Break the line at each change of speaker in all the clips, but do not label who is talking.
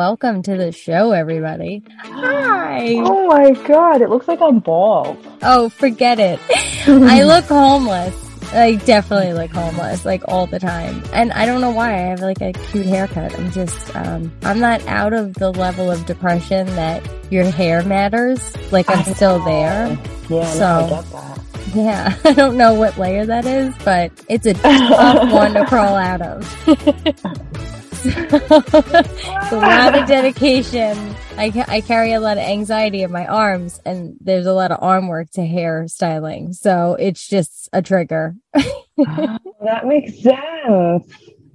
welcome to the show, everybody. Hi.
Oh my god, it looks like I'm bald.
Oh, forget it. I look homeless. I definitely look homeless, like all the time. And I don't know why. I have like a cute haircut. I'm just, um, I'm not out of the level of depression that your hair matters. Like I'm still there.
Yeah,
So-
no, I get that.
Yeah, I don't know what layer that is, but it's a tough one to crawl out of. It's a lot of dedication. I, ca- I carry a lot of anxiety in my arms, and there's a lot of arm work to hair styling. So it's just a trigger.
Oh, that makes sense.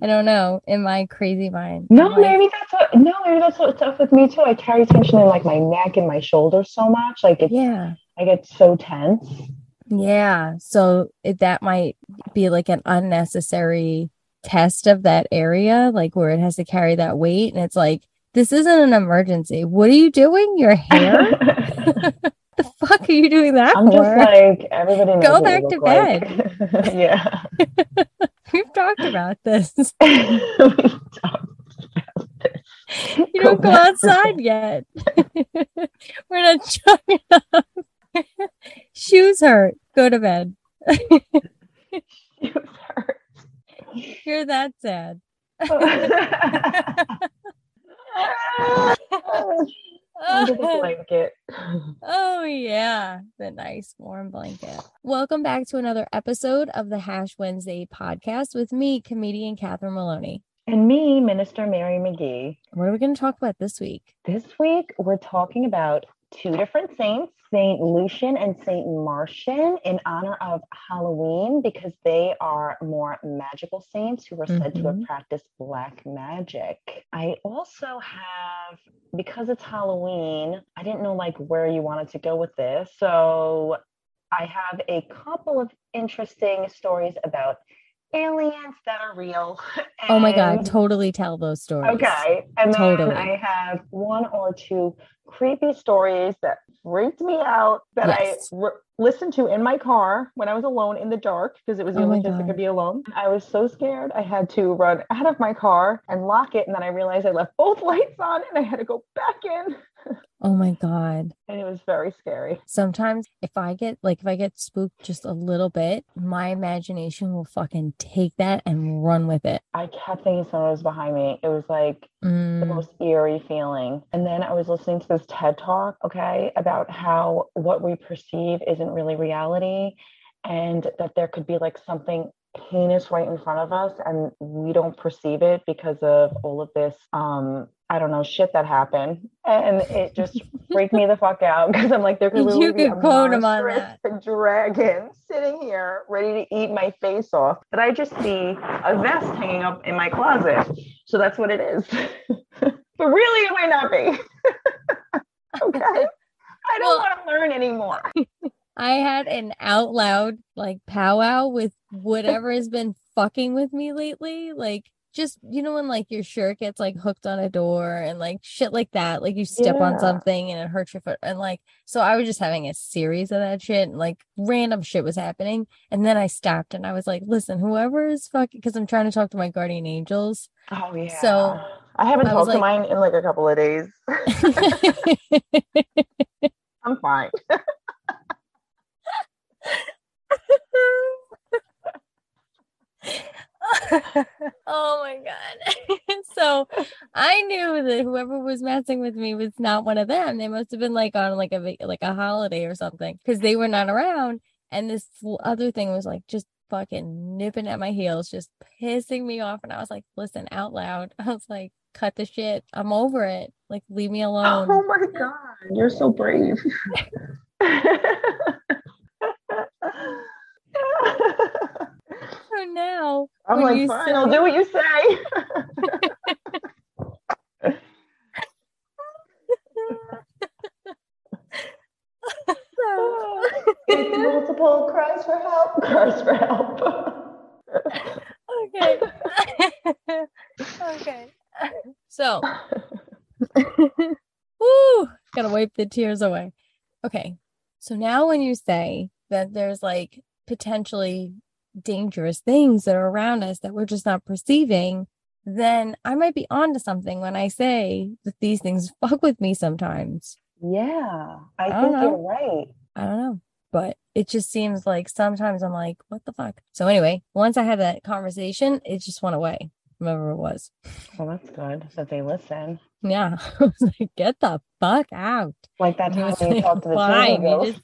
I don't know in my crazy mind.
No,
like,
maybe that's what, no, maybe that's what's up with me too. I carry tension in like my neck and my shoulders so much, like it's,
yeah,
I get so tense.
yeah. So it, that might be like an unnecessary test of that area, like where it has to carry that weight, and it's like this isn't an emergency. What are you doing? Your hair? the fuck are you doing that
I'm just
for?
like everybody
Go back to
like. yeah.
We've talked about this.
Talked about this.
You
Go
don't go outside yet. We're not up. Shoes hurt. Go to bed. You're that sad.
Under the blanket.
Oh, yeah. The nice warm blanket. Welcome back to another episode of the Hash Wednesday podcast with me, comedian Catherine Maloney.
And me, Minister Mary Magee.
What are we going to talk about this week?
This week, we're talking about two different saints, Saint Lucian and Saint Marcian, in honor of Halloween, because they are more magical saints who were said to have
Mhm.
practiced black magic. I also have, because it's Halloween, I didn't know like where you wanted to go with this. So I have a couple of interesting stories about aliens that are real.
Oh my God. Totally tell those stories.
Okay. And then
Totally.
I have one or two creepy stories that freaked me out that
Yes.
I re- listened to in my car when I was alone in the dark because it was the
Oh
only place I could be alone. I was so scared. I had to run out of my car and lock it. And then I realized I left both lights on and I had to go back in.
Oh my God.
And it was very scary.
Sometimes if I get like if I get spooked just a little bit, my imagination will fucking take that and run with it.
I kept thinking someone was behind me. It was like the
Mm,
most eerie feeling. And then I was listening to this TED talk, okay, about how what we perceive isn't really reality and that there could be like something heinous right in front of us and we don't perceive it because of all of this um I don't know shit that happened. And it just freaked me the fuck out because I'm like there could be a
quote him on
monstrous dragon sitting here ready to eat my face off. But I just see a vest hanging up in my closet. So that's what it is. But really it might not be. Okay. I don't
Well-
want to learn anymore.
I had an out loud like powwow with whatever has been fucking with me lately. Like just you know when like your shirt gets like hooked on a door and like shit like that. Like you step on something and it hurts your foot. And like so I was just having a series of that shit and like random shit was happening. And then I stopped and I was like, listen, whoever is fucking because I'm trying to talk to my guardian angels.
Oh yeah.
So,
I haven't
I
talked to mine in like a couple of days. I'm fine.
oh my god. so I knew that whoever was messing with me was not one of them. They must have been like on like a like a holiday or something because they were not around. And this other thing was like just fucking nipping at my heels, just pissing me off. And I was like, listen out loud. I was like, cut the shit. I'm over it. Like, leave me oh alone.
Oh my god, you're so brave.
Now
I'm like, fine,
say-
I'll do what you say.
so
It's multiple cries for help. Cries for help.
okay. okay. So, woo, gotta wipe the tears away. Okay. So now when you say that there's like potentially dangerous things that are around us that we're just not perceiving, then I might be onto something when I say that these things fuck with me sometimes.
Yeah, I,
I
think
don't
you're right.
I don't know. But it just seems like sometimes I'm like, what the fuck? So anyway, once I had that conversation, it just went away, whoever it was.
Well, that's good that they listen.
Yeah. I was like, get the fuck out.
Like that time
was like,
talked to the
"Fine, you
ghost.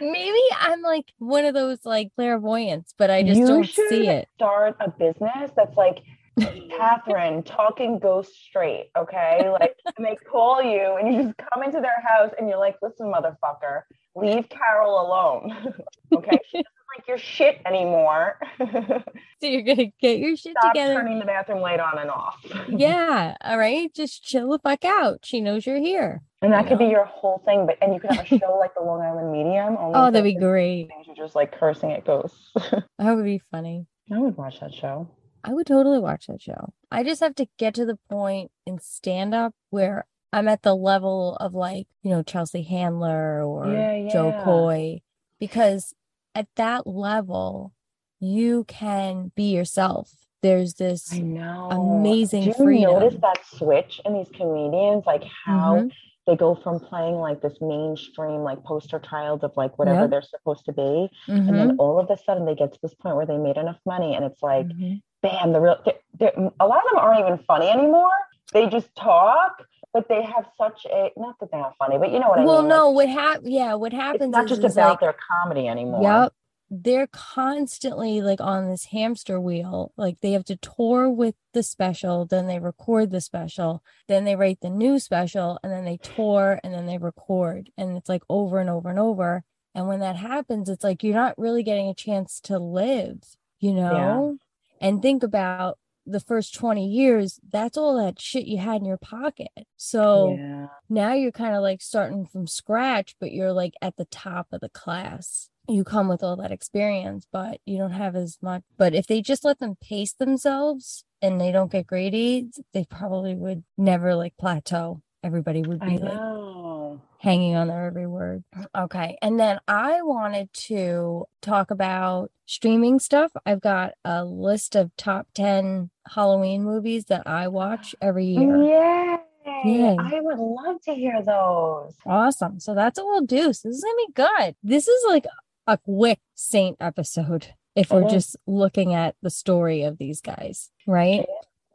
Maybe I'm like one of those like clairvoyants, but I just
You
don't see it.
Start a business that's like Catherine talking ghost straight, okay? Like, and they call you and you just come into their house and you're like, listen, motherfucker, leave Carol alone, okay? She like your shit anymore.
So you're gonna get your shit
Stop
together.
turning the bathroom light on and off.
Yeah. All right. Just chill the fuck out. She knows you're here.
And that
You
could be your whole thing, but and you could have a show like the Long Island Medium. Only
Oh, that'd be great.
Things you're just like cursing at ghosts.
That would be funny.
I would watch that show.
I would totally watch that show. I just have to get to the point in stand up where I'm at the level of like, you know, Chelsea Handler or
Yeah, Jo
Koy, because at that level, you can be yourself. There's this,
I know.
Amazing
Do you
freedom.
notice that switch in these comedians? Like how
Mhm.
they go from playing like this mainstream, like poster child of like whatever
Yeah.
they're supposed to be.
Mhm.
And then all of a sudden they get to this point where they made enough money and it's like,
Mhm.
bam, the real, they're, they're- a lot of them aren't even funny anymore. They just talk, but they have such a, not that they're not funny, but you know what I
well,
mean?
no,
Like,
what hap- yeah, what happens
it's not just about
like,
their comedy anymore.
Yep. They're constantly like on this hamster wheel. Like they have to tour with the special, then they record the special, then they write the new special, and then they tour and then they record. And it's like over and over and over. And when that happens, it's like you're not really getting a chance to live, you know? And think about the first 20 years, that's all that shit you had in your pocket. So
Yeah.
now you're kind of like starting from scratch, but you're like at the top of the class. You come with all that experience, but you don't have as much. But if they just let them pace themselves and they don't get grades, they probably would never like plateau. Everybody would
I
be like
know.
Hanging on their every word. Okay. And then I wanted to talk about streaming stuff. I've got a list of top 10 Halloween movies that I watch every year.
Yay.
Yay.
I would love to hear those.
Awesome. So that's what we'll do. So this is gonna be good. This is like a quick Saint episode if we're just looking at the story of these guys, right?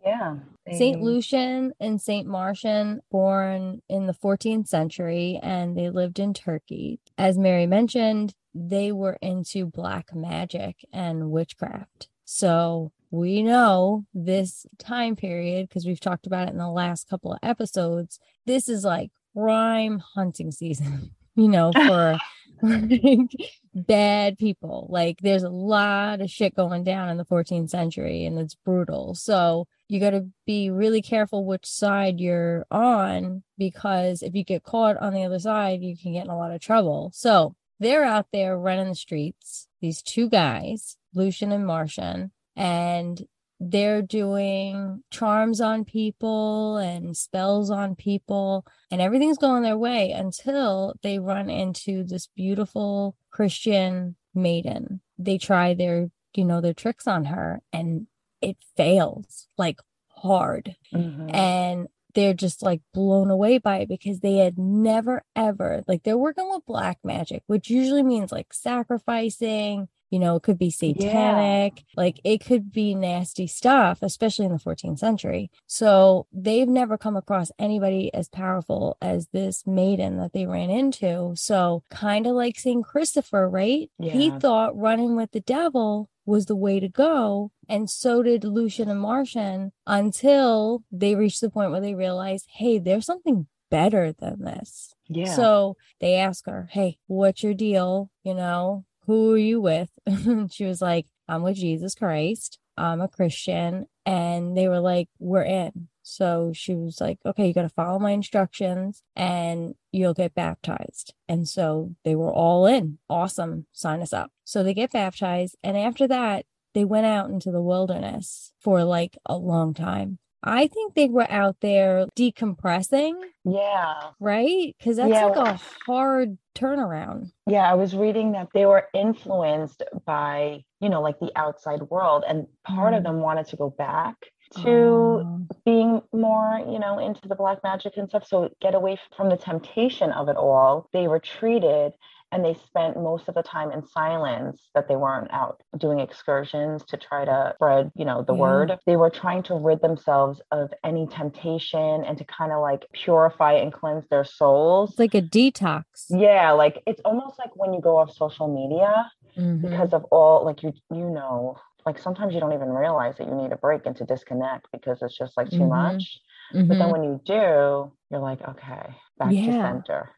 Yeah.
Saint Lucian and Saint Marcian, born in the 14th century, and they lived in Turkey. As Mary mentioned, they were into black magic and witchcraft. So we know this time period because we've talked about it in the last couple of episodes. This is like prime hunting season, you know, for like bad people. Like there's a lot of shit going down in the 14th century and it's brutal. So you got to be really careful which side you're on because if you get caught on the other side, you can get in a lot of trouble. So they're out there running the streets, these two guys, Lucian and Marcian, and they're doing charms on people and spells on people, and everything's going their way until they run into this beautiful Christian maiden. They try their, you know, their tricks on her, and it fails like hard
Mhm.
and they're just like blown away by it because they had never ever like they're working with black magic which usually means like sacrificing you know it could be satanic like it could be nasty stuff especially in the 14th century so they've never come across anybody as powerful as this maiden that they ran into so kind of like St. Christopher right he thought running with the devil was the way to go. And so did Lucian and Marcian until they reached the point where they realized, hey, there's something better than this.
Yeah.
So they ask her, hey, what's your deal? You know, who are you with? She was like, I'm with Jesus Christ. I'm a Christian. And they were like, we're in. So she was like, okay, you got to follow my instructions and you'll get baptized. And so they were all in. Awesome. Sign us up. So they get baptized. And after that, they went out into the wilderness for like a long time. I think they were out there decompressing,
Yeah.
right? Because that's
Yeah,
like a hard turnaround.
Yeah, I was reading that they were influenced by, you know, like the outside world, and part of
Mm.
them wanted to go back to
Oh,
being more, you know, into the black magic and stuff. So get away from the temptation of it all. They retreated and they spent most of the time in silence that they weren't out doing excursions to try to spread, you know, the
Yeah.
word. They were trying to rid themselves of any temptation and to kind of like purify and cleanse their souls.
it's like a detox.
Yeah, like it's almost like when you go off social media
Mhm.
because of all like you you know, like sometimes you don't even realize that you need a break and to disconnect because it's just like too
Mhm.
much. But then
Mhm.
when you do, you're like, okay, back to center.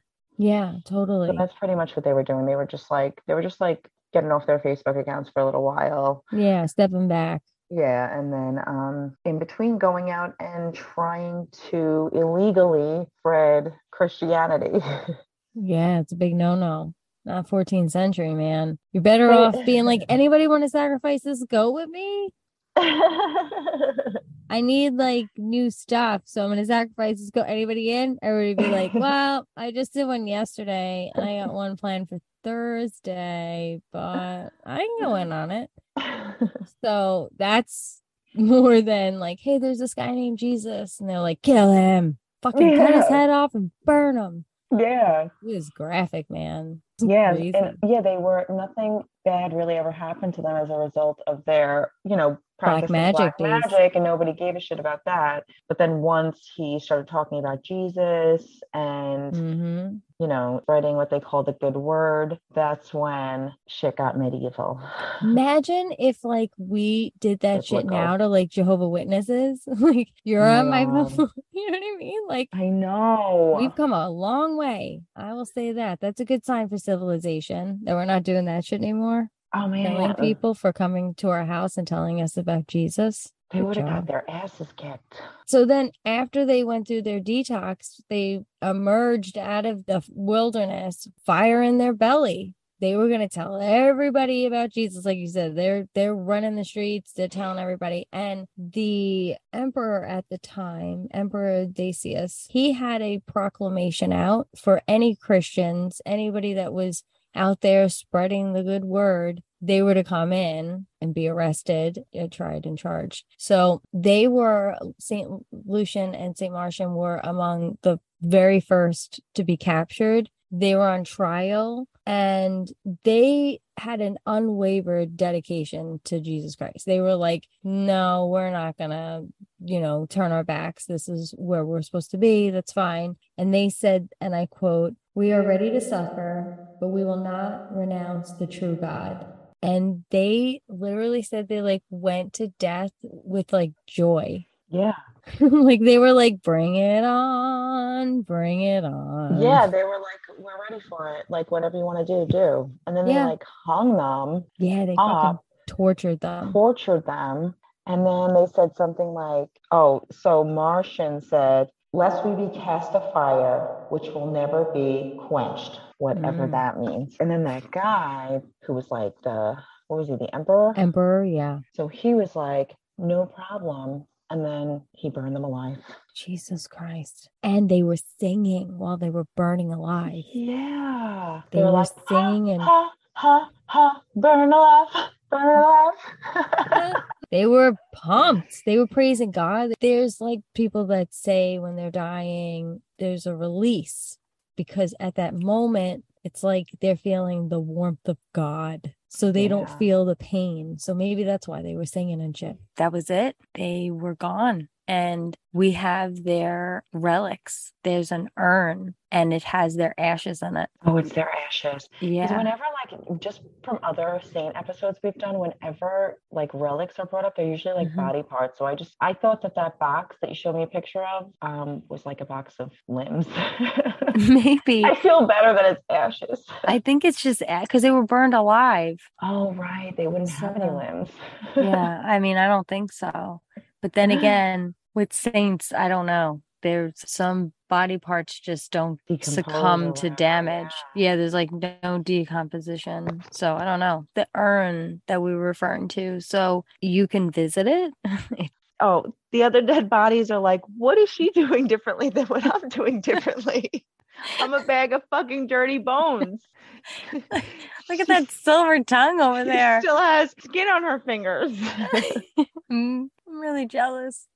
Yeah,
So
totally.
that's pretty much what they were doing. They were just like they were just like getting off their Facebook accounts for a little while.
Yeah, stepping back.
Yeah, and then um, in between going out and trying to illegally spread Christianity.
Yeah, it's a big no-no. Not 14th century, man. You're better off being like, anybody want to sacrifice this? Go with me. I need like new stuff. So I'm gonna sacrifice this. Go anybody in? Everybody be like, Well, I just did one yesterday and I got one planned for Thursday, but I can go in on it. So that's more than like, hey, there's this guy named Jesus, and they're like, kill him, fucking cut his head off and burn him.
yeah.
It was graphic, man.
Yeah, yeah, they were nothing bad really ever happened to them as a result of their, you know,
Black magic
black magic, and nobody gave a shit about that. But then once he started talking about Jesus and
hmm
you know writing what they call the good word, that's when shit got medieval.
Imagine if like we did that shit
Biblical.
now to like Jehovah Witnesses. like you're on my phone. You know what I mean? Like
I know.
we've come a long way. I will say that. That's a good sign for civilization that we're not doing that shit anymore.
Oh
Killing
man,
people for coming to our house and telling us about Jesus.
they
Good
would have got their asses kicked.
So then after they went through their detox, they emerged out of the wilderness, fire in their belly. They were going to tell everybody about Jesus like you said. They're they're running the streets, they're telling everybody. And the emperor at the time, Emperor Decius, he had a proclamation out for any Christians, anybody that was out there spreading the good word, they were to come in and be arrested, uh, tried, and charged. So they were, St. Lucian and St. Marcian were among the very first to be captured. They were on trial and they had an unwavered dedication to Jesus Christ. They were like, no, we're not going to, you know, turn our backs. This is where we're supposed to be. That's fine. And they said, and I quote, we are ready to suffer, but we will not renounce the true God. And they literally said they like went to death with like joy.
Yeah,
like they were like, bring it on, bring it on.
yeah, they were like, "We're ready for it. Like whatever you want to do, do." And then they
Yeah.
like hung them
Yeah, they ah.
up.
tortured them.
tortured them. And then they said something like, oh, so Marcian said, lest we be cast a fire, which will never be quenched, whatever
Mm.
that means. And then that guy who was like the, what was he, the emperor?
Emperor, yeah.
so he was like, no problem. And then he burned them alive.
Jesus Christ. And they were singing while they were burning alive.
Yeah.
They were
ha,
singing and-
ha, ha, ha, burn alive, burn alive.
They were pumped. They were praising God. There's like people that say when they're dying, there's a release because at that moment, it's like they're feeling the warmth of God. So they don't feel the pain. So maybe that's why they were singing and shit. That was it. They were gone. And we have their relics. There's an urn and it has their ashes in it.
oh, it's their ashes.
Yeah.
whenever, like, just from other saint episodes we've done, whenever like relics are brought up, they're usually like
Mhm.
body parts. So I just, I thought that that box that you showed me a picture of um, was like a box of limbs.
Maybe.
I feel better that it's ashes.
I think it's just because they were burned alive.
Oh, right. They wouldn't have any limbs.
yeah i mean i don't think so but then again with saints i don't know there's some body parts just don't
Decompose
succumb to damage
yeah.
yeah there's like no decomposition so i don't know the urn that we were referring to so you can visit it
oh, the other dead bodies are like, what is she doing differently than what I'm doing differently? I'm a bag of fucking dirty bones.
Look at that silver tongue over there.
She still has skin on her fingers.
Mm, I'm really jealous.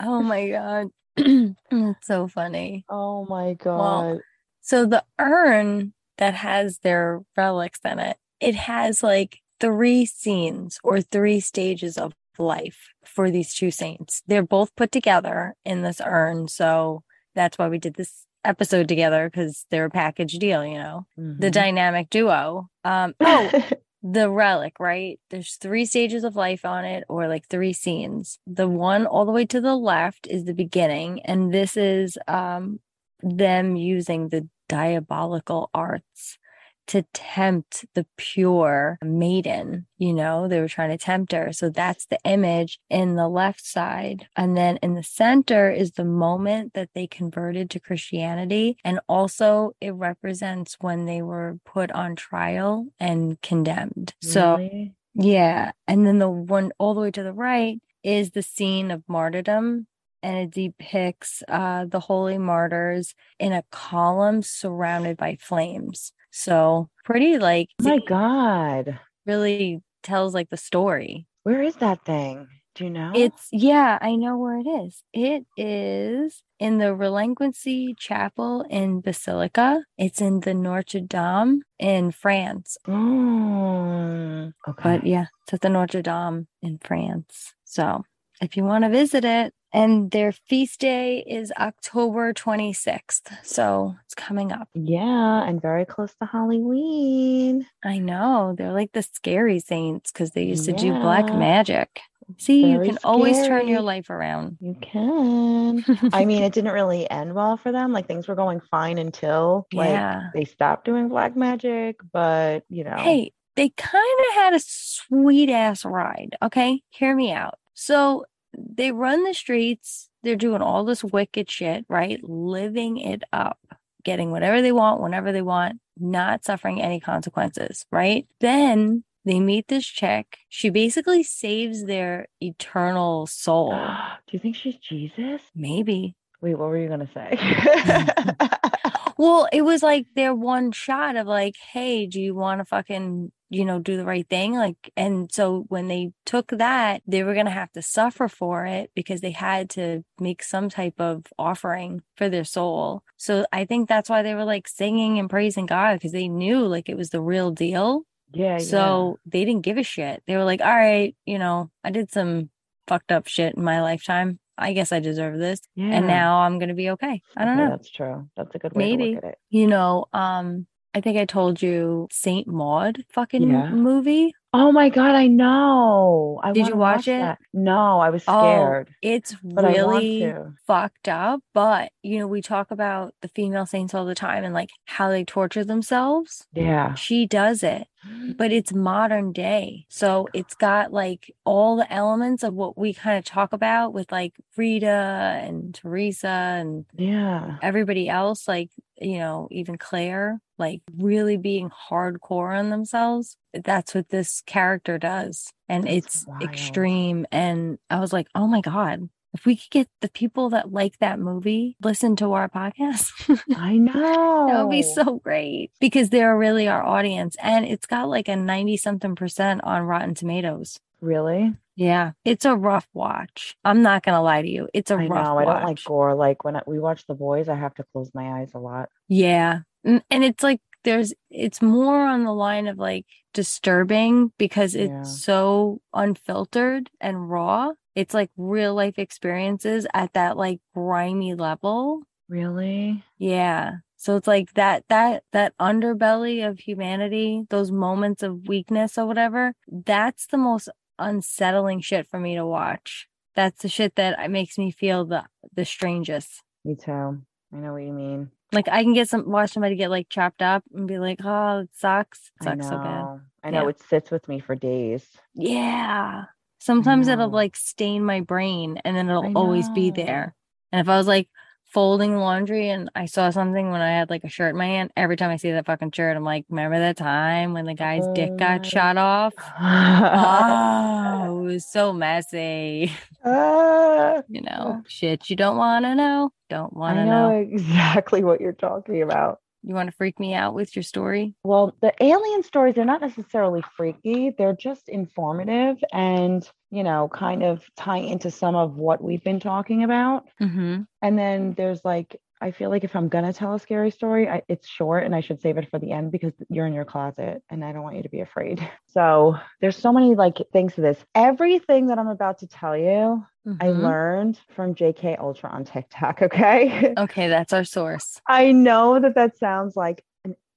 Oh my god. That's so funny.
oh my god.
Well, So the urn that has their relics in it, it has like three scenes or three stages of life for these two saints. They're both put together in this urn. So that's why we did this episode together because they're a package deal, you know. The
Mhm.
dynamic duo. Um oh the relic, right? There's three stages of life on it, or like three scenes. The one all the way to the left is the beginning, and this is um them using the diabolical arts to tempt the pure maiden. You know, they were trying to tempt her. So that's the image in the left side. And then in the center is the moment that they converted to Christianity. And also it represents when they were put on trial and condemned. So yeah. And then the one all the way to the right is the scene of martyrdom. And it depicts uh, the holy martyrs in a column surrounded by flames. So pretty like
Oh my god.
really tells like the story.
Where is that thing? Do you know?
It's yeah, I know where it is. It is in the Relinquency Chapel in Basilica. It's in the Notre Dame in France.
Mm, okay.
But yeah, it's at the Notre Dame in France. So if you want to visit it, and their feast day is October 26th. So it's coming up.
yeah, and very close to Halloween.
I know. They're like the scary saints because they used to do black magic. See, you
Very
can always turn your life around.
You can. I mean, it didn't really end well for them. Like things were going fine until like
yeah.
they stopped doing black magic, but you know.
Hey, they kind of had a sweet ass ride. Okay. Hear me out. So they run the streets, they're doing all this wicked shit, right? Living it up, getting whatever they want, whenever they want, not suffering any consequences, right? Then they meet this chick. She basically saves their eternal soul.
Do you think she's Jesus?
Maybe.
Wait, what were you gonna say?
Well, it was like their one shot of like, hey, do you want to fucking, you know, do the right thing? Like, and so when they took that, they were going to have to suffer for it because they had to make some type of offering for their soul. So I think that's why they were like singing and praising God because they knew like it was the real deal.
yeah,
So they didn't give a shit. They were like, all right, you know, I did some fucked up shit in my lifetime. I guess I deserve this.
yeah.
And now I'm going to be okay. I don't know
That's true. That's a good way to
Maybe.
look at it.
you know, um, I think I told you Saint Maud fucking
Yeah.
movie.
Oh my god, I know. I
Did you
wanna
watch it?
that. No, I was
Oh,
scared.
It's
But I want
really fucked up. But you know, we talk about the female saints all the time and like how they torture themselves.
Yeah.
She does it, but it's modern day. So it's got like all the elements of what we kind of talk about with like Rita and Teresa and
Yeah.
everybody else, like, you know, even Claire, like really being hardcore on themselves. That's what this character does. And
That's
it's
wild.
extreme. And I was like, oh my God, if we could get the people that like that movie listen to our podcast,
I know.
that would be so great because they're really our audience. And it's got like a 90 something percent on Rotten Tomatoes.
Really?
Yeah, it's a rough watch. I'm not going to lie to you. It's a
I
rough
know.
watch.
I don't like gore. Like when I, we watch The Boys, I have to close my eyes a lot.
Yeah. N- And it's like there's it's more on the line of like disturbing because it's
Yeah.
so unfiltered and raw. It's like real life experiences at that like grimy level.
Really?
Yeah. So it's like that that that underbelly of humanity, those moments of weakness or whatever, that's the most unsettling shit for me to watch. That's the shit that uh, makes me feel the the strangest.
Me too. I know what you mean.
Like I can get some watch somebody get like chopped up and be like, oh, it sucks. It sucks so bad.
I know.
Yeah.
It sits with me for days.
Yeah. Sometimes it'll like stain my brain and then it'll always be there. And if I was like, folding laundry and I saw something when I had like a shirt in my hand. Every time I see that fucking shirt, I'm like, remember that time when the guy's dick
Oh
got
my
shot off? Oh, it was so messy.
Ah,
You know, shit you don't want to know. Don't want to
know
know.
exactly what you're talking about.
You want to freak me out with your story?
Well, the alien stories, they're not necessarily freaky. They're just informative and, you know, kind of tie into some of what we've been talking about.
Mm-hmm.
And then there's like, I feel like if I'm to tell a scary story, I, it's short and I should save it for the end because you're in your closet and I don't want you to be afraid. So there's so many like things to this. Everything that I'm about to tell you, I
Mhm.
learned from JK Ultra on TikTok. Okay.
Okay, that's our source.
I know that that sounds like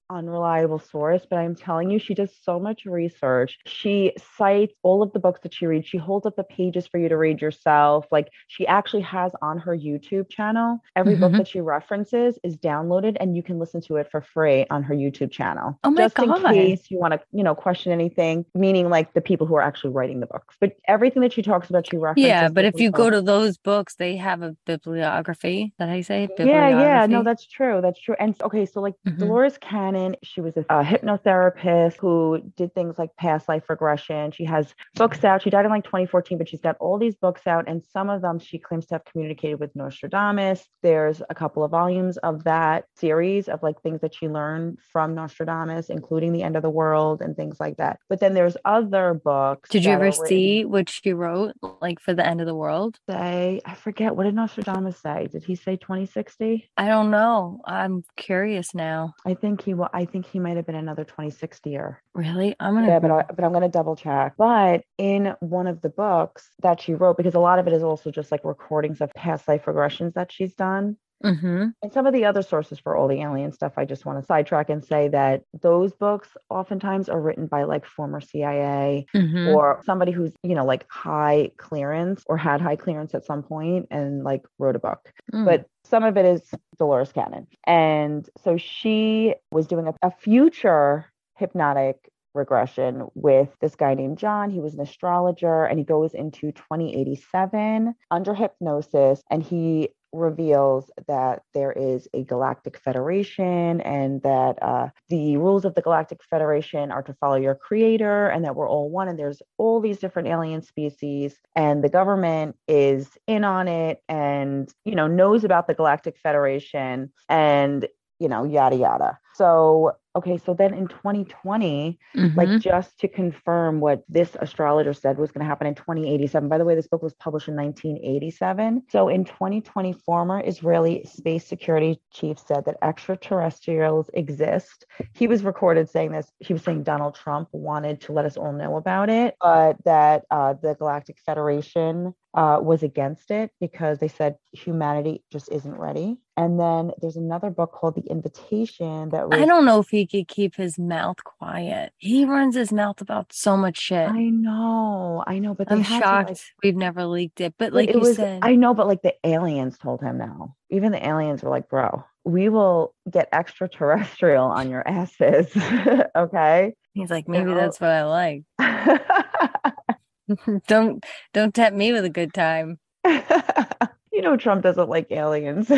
unreliable source, but I'm telling you, she does so much research. She cites all of the books that she reads. She holds up the pages for you to read yourself. Like she actually has on her YouTube channel, every book
Mhm.
that she references is downloaded and you can listen to it for free on her YouTube channel.
Oh my
Just in case you want to, you know, question anything, meaning like the people who are actually writing the books. But everything that she talks about, she references.
Yeah, but if you go to those books, they have a bibliography. That I say?
Yeah, yeah, no, that's true. That's true. And okay, so like
Mhm.
Dolores Cannon, she was a, a hypnotherapist who did things like past life regression. She has books out. She died in like 2014, but she's got all these books out, and some of them she claims to have communicated with Nostradamus. There's a couple of volumes of that series of like things that she learned from Nostradamus, including the end of the world and things like that. But then there's other books.
Did you ever see what she wrote, like for the end of the world?
say? I forget what did Nostradamus say? Did he say 2060?
I don't know. I'm curious now.
I think he will. I think he might have been another 2060 year.
Really? I'm gonna.
Yeah, but I, but I'm gonna double check. But in one of the books that she wrote, because a lot of it is also just like recordings of past life regressions that she's done.
Mm-hmm.
And some of the other sources for all the alien stuff, I just want to sidetrack and say that those books oftentimes are written by like former CIA
Mm-hmm.
or somebody who's, you know, like high clearance or had high clearance at some point and like wrote a book
Mm.
but some of it is Dolores Cannon. And so she was doing a, a future hypnotic regression with this guy named John. He was an astrologer and he goes into 2087 under hypnosis and he reveals that there is a galactic federation and that uh, the rules of the galactic federation are to follow your creator and that we're all one and there's all these different alien species and the government is in on it and you know knows about the galactic federation and you know yada yada. So okay so then in 2020 like
Mhm.
just to confirm what this astrologer said was going to happen in 2087 by the way this book was published in 1987 so in 2020 former israeli space security chief said that extraterrestrials exist. He was recorded saying this he was saying donald trump wanted to let us all know about it but that uh, the galactic federation uh, was against it because they said humanity just isn't ready. And then there's another book called the invitation that was
I don't know if he could keep his mouth quiet. He runs his mouth about so much shit.
I know, I know, but they
I'm
had to,
shocked
like-
we've never leaked it. But like
it
you
was,
said,
I know, but like the aliens told him no. Even the aliens were like, "Bro, we will get extraterrestrial on your asses." okay.
he's like, maybe
know.
that's what I like. don't don't tempt me with a good time.
you know, Trump doesn't like aliens.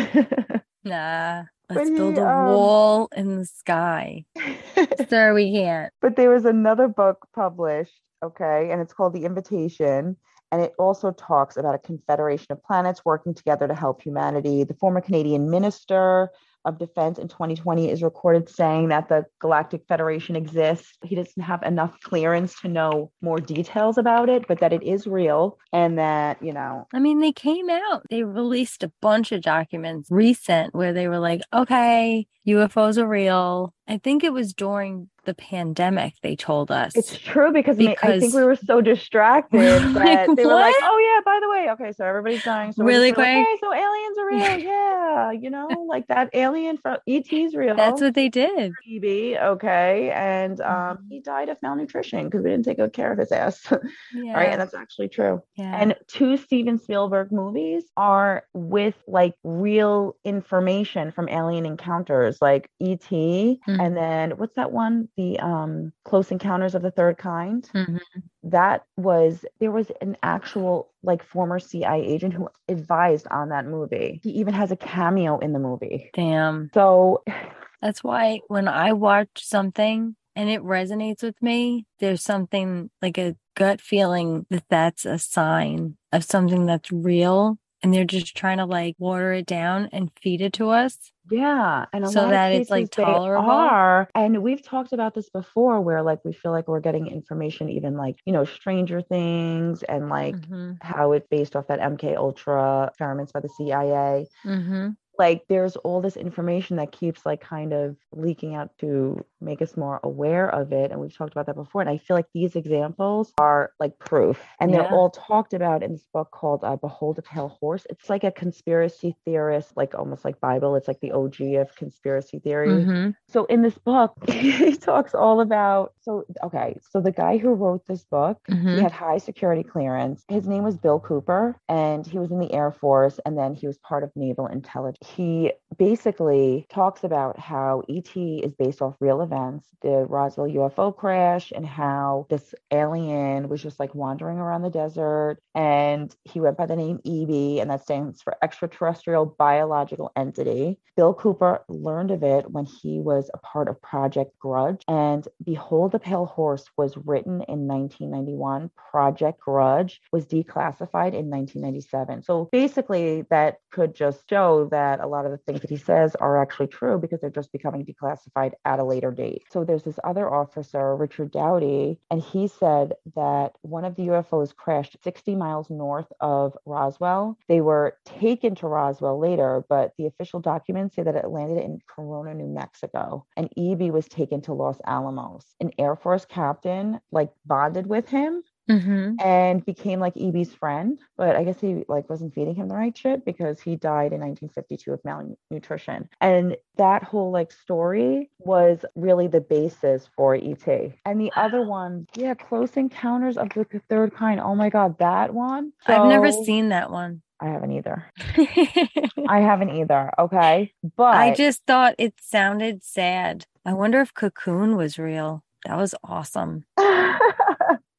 Nah. Let's build a
um,
wall in the sky. Sir, we can't.
but there was another book published, okay, and it's called The Invitation. And it also talks about a confederation of planets working together to help humanity. The former Canadian minister of defense in 2020 is recorded saying that the Galactic Federation exists. He doesn't have enough clearance to know more details about it, but that it is real and that, you know,
I mean, they came out. They released a bunch of documents recent where they were like, okay, UFOs are real. I think it was during the pandemic they told us.
It's true because, ma- I think we were so distracted
Like,
they were like, "Oh yeah, by the way, okay, so everybody's dying." So
Really
gonna, like,
quick?
hey, so aliens are real, yeah, you know, like that alien from ET's real.
That's what they did.
EB, okay, and um, he died of malnutrition because we didn't take good care of his ass,
Yeah.
right? And that's actually true.
yeah.
And two Steven Spielberg movies are with like real information from alien encounters, like ET,
Mm-hmm.
And then what's that one? The um, Close Encounters of the Third Kind.
Mhm.
That was there was an actual like former CIA agent who advised on that movie. He even has a cameo in the movie.
Damn.
So
That's why when I watch something and it resonates with me, there's something like a gut feeling that that's a sign of something that's real. And they're just trying to like water it down and feed it to us.
Yeah, and a
So
lot of
that it's, like,
cases they
tolerable?
Are, and we've talked about this before, where like we feel like we're getting information, even like you know, Stranger Things, and like
Mhm.
how it's based off that MK Ultra experiments by the CIA.
Mhm.
Like there's all this information that keeps like kind of leaking out to make us more aware of it, and we've talked about that before. And I feel like these examples are like proof, and they're all talked about in this book called uh, "Behold a Pale Horse." It's like a conspiracy theorist, like almost like Bible. It's like the OG of conspiracy theory.
Mhm.
So in this book, he talks all about. So okay, so the guy who wrote this book, he
Mhm.
had high security clearance. His name was Bill Cooper, and he was in the Air Force, and then he was part of Naval Intelligence. He basically talks about how ET is based off real events, the Roswell UFO crash, and how this alien was just like wandering around the desert, and he went by the name EB, and that stands for extraterrestrial biological entity. Bill Cooper learned of it when he was a part of Project Grudge, and Behold the Pale Horse was written in 1991. Project Grudge was declassified in 1997. So basically, that could just show that a lot of the things that he says are actually true because they're just becoming declassified at a later date. So there's this other officer, Richard Doty, and he said that one of the UFOs crashed 60 miles north of Roswell. They were taken to Roswell later, but the official documents say that it landed in Corona, New Mexico, and EB was taken to Los Alamos. An Air Force captain like bonded with him
Mhm.
and became like EB's friend, but I guess he like wasn't feeding him the right shit because he died in 1952 of malnutrition. And that whole like story was really the basis for ET. And the other one, yeah, Close Encounters of the Third Kind. Oh my god, that one.
I've never seen that one.
I haven't either. I haven't either. Okay, but
I just thought it sounded sad. I wonder if Cocoon was real. That was awesome.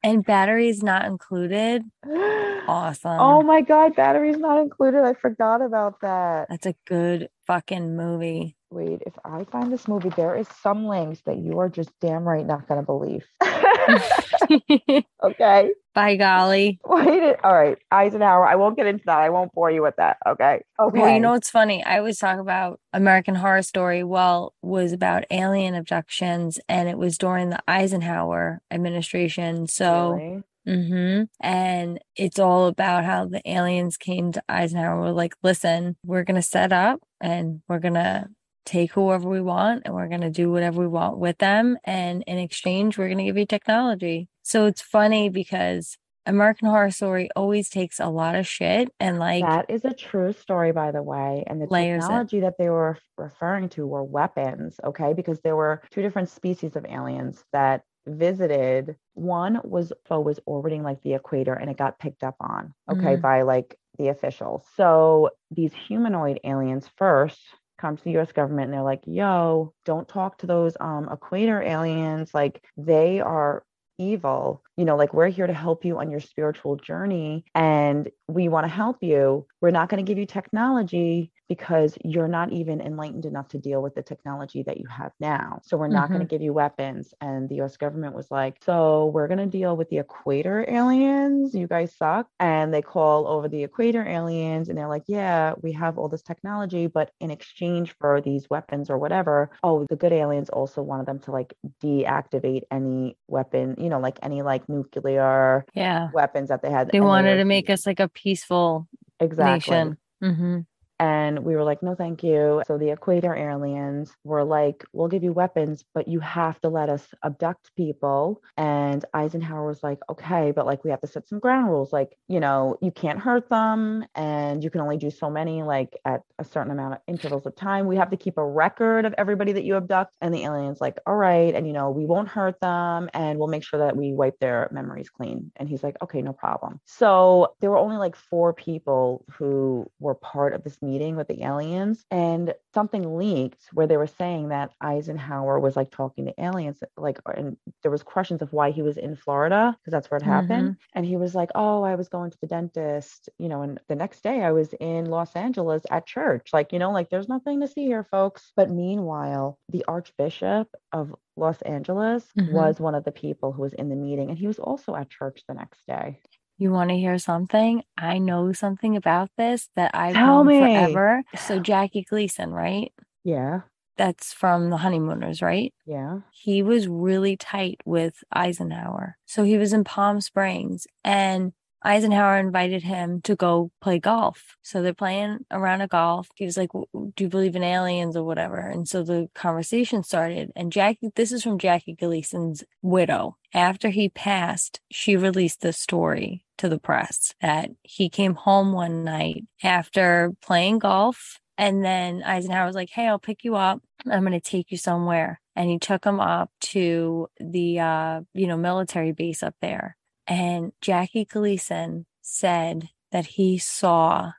And batteries not included. Awesome.
Oh my god, batteries not included. I forgot about that.
That's a good fucking movie.
Wait, if I find this movie, there is some links that you are just damn right not gonna believe. okay.
By golly.
Wait. All right. Eisenhower. I won't get into that. I won't bore you with that. Okay. Okay.
Well, you know what's funny? I always talk about American Horror Story. Well, was about alien abductions, and it was during the Eisenhower administration. So,
Really?
hmm and it's all about how the aliens came to Eisenhower. Were like, listen, we're gonna set up, and we're gonna take whoever we want, and we're gonna do whatever we want with them, and in exchange, we're gonna give you technology. So it's funny because American Horror Story always takes a lot of shit and like
that is a true story, by the way. And the
Layers it.
technology that they were referring to were weapons, okay? Because there were two different species of aliens that visited. One was foe was orbiting like the equator and it got picked up on, okay,
Mhm.
by like the officials. So these humanoid aliens first come to the US government and they're like, yo, don't talk to those um equator aliens. Like they are evil. You know, like we're here to help you on your spiritual journey and we want to help you. We're not going to give you technology because you're not even enlightened enough to deal with the technology that you have now. So we're not going to mm-hmm. give you weapons. And the US government was like, so we're going to deal with the equator aliens. You guys suck. And they call over the equator aliens and they're like, yeah, we have all this technology, but in exchange for these weapons or whatever, oh, the good aliens also wanted them to like deactivate any weapon, you know, like any like nuclear
yeah.
weapons that they had.
They wanted to make us like a peaceful
exactly.
nation. hmm
And we were like, no, thank you. So the Equator aliens were like, we'll give you weapons, but you have to let us abduct people. And Eisenhower was like, okay, but like we have to set some ground rules. Like, you know, you can't hurt them and you can only do so many, like at a certain amount of intervals of time. We have to keep a record of everybody that you abduct. And the aliens, like, all right. And, you know, we won't hurt them and we'll make sure that we wipe their memories clean. And he's like, okay, no problem. So there were only like four people who were part of this meeting meeting with the aliens and something leaked where they were saying that Eisenhower was like talking to aliens like and there was questions of why he was in Florida because that's where it happened
Mhm.
and he was like oh I was going to the dentist you know and the next day I was in Los Angeles at church like you know like there's nothing to see here folks but meanwhile the archbishop of Los Angeles
Mhm.
was one of the people who was in the meeting and he was also at church the next day
You want to hear something? I know something about this that I've
Tell
known
me.
forever. So Jackie Gleason, right?
yeah
That's from the Honeymooners, right?
yeah
He was really tight with Eisenhower. So he was in Palm Springs and Eisenhower invited him to go play golf. So they're playing around a golf. He was like, Do you believe in aliens or whatever? And so the conversation started. And Jackie, this is from Jackie Gleason's widow. After he passed, she released the story to the press that he came home one night after playing golf. And then Eisenhower was like, Hey, I'll pick you up. I'm going to take you somewhere. And he took him up to the, uh, you know, military base up there. And Jackie Gleason said that he saw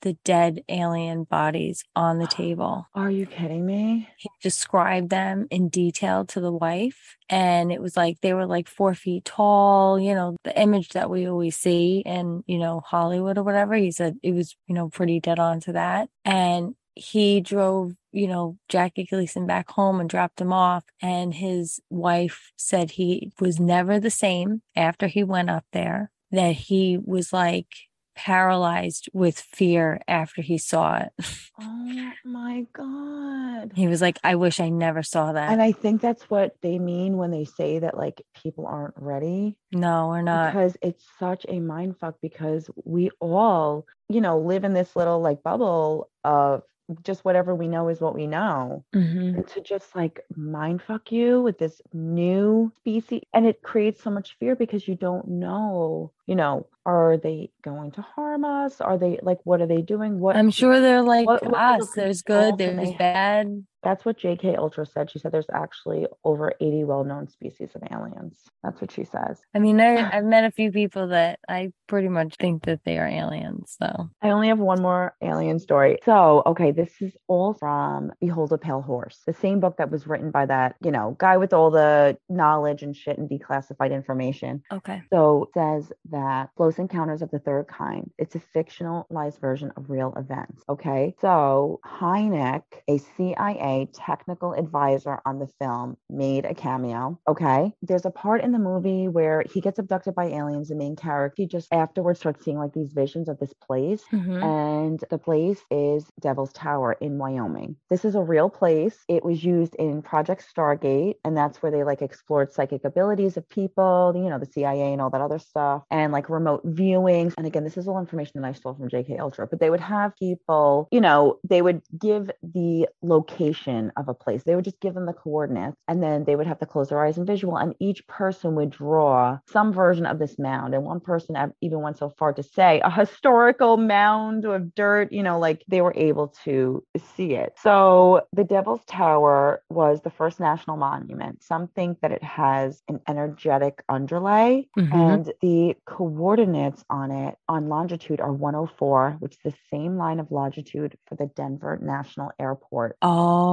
the dead alien bodies on the table.
are you kidding me
He described them in detail to the wife. And it was like they were like four feet tall, you know, the image that we always see in, you know, Hollywood or whatever. He said it was, you know, pretty dead on to that. And he drove, you know, Jackie Gleason back home and dropped him off. And his wife said he was never the same after he went up there, that he was like paralyzed with fear after he saw it.
oh my god
He was like, I wish I never saw that.
And I think that's what they mean when they say that like people aren't ready
no, we're not.
because it's such a mind fuck because we all, you know, live in this little like bubble of just whatever we know is what we know.
Mhm.
And to just like mind fuck you with this new species and it creates so much fear because you don't know, you know, are they going to harm us? Are they like what are they doing? What
I'm sure they're like
what
us.
of
There's good, there's bad.
That's what JK Ultra said. She said there's actually over 80 well-known species of aliens. That's what she says.
I mean, I, I've met a few people that I pretty much think that they are aliens. So,
I only have one more alien story. So, okay, this is all from Behold a Pale Horse, the same book that was written by that, you know, guy with all the knowledge and shit and declassified information.
okay.
So says that Close Encounters of the Third Kind, it's a fictionalized version of real events. Okay. So Hynek, a CIA technical advisor on the film, made a cameo. Okay. There's a part in the movie where he gets abducted by aliens, the main character. He just afterwards starts seeing like these visions of this place.
Mhm.
And the place is Devil's Tower in Wyoming. This is a real place. It was used in Project Stargate, and that's where they like explored psychic abilities of people, you know, the CIA and all that other stuff, and like remote viewings. And again, this is all information that I stole from JK Ultra, but they would have people, you know, they would give the location of a place. They would just give them the coordinates, and then they would have to close their eyes and visual, and each person would draw some version of this mound. And one person even went so far to say a historical mound of dirt, you know, like they were able to see it. So the Devil's Tower was the first national monument. Some think that it has an energetic underlay,
Mhm.
and the coordinates on it on longitude are 104, which is the same line of longitude for the Denver National Airport,
Oh,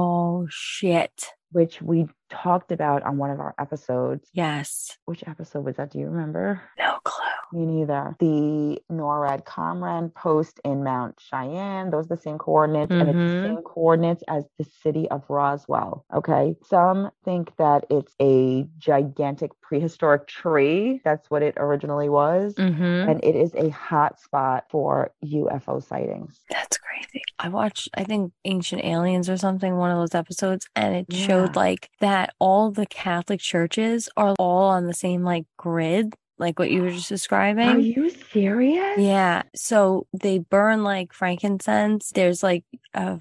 shit.
which we talked about on one of our episodes.
Yes.
Which episode was that? Do you remember?
No clue.
Me neither. The NORAD Command post in Mount Cheyenne, those are the same coordinates, and it's the
Mhm.
same coordinates as the city of Roswell. Okay. Some think that it's a gigantic prehistoric tree. That's what it originally was.
Mm-hmm.
And it is a hot spot for UFO sightings.
Crazy. I watched, I think, Ancient Aliens or something, one of those episodes, and it showed like that all the Catholic churches are all on the same like grid, like what you were just describing.
Are you serious?
Yeah. So they burn like frankincense. There's like uh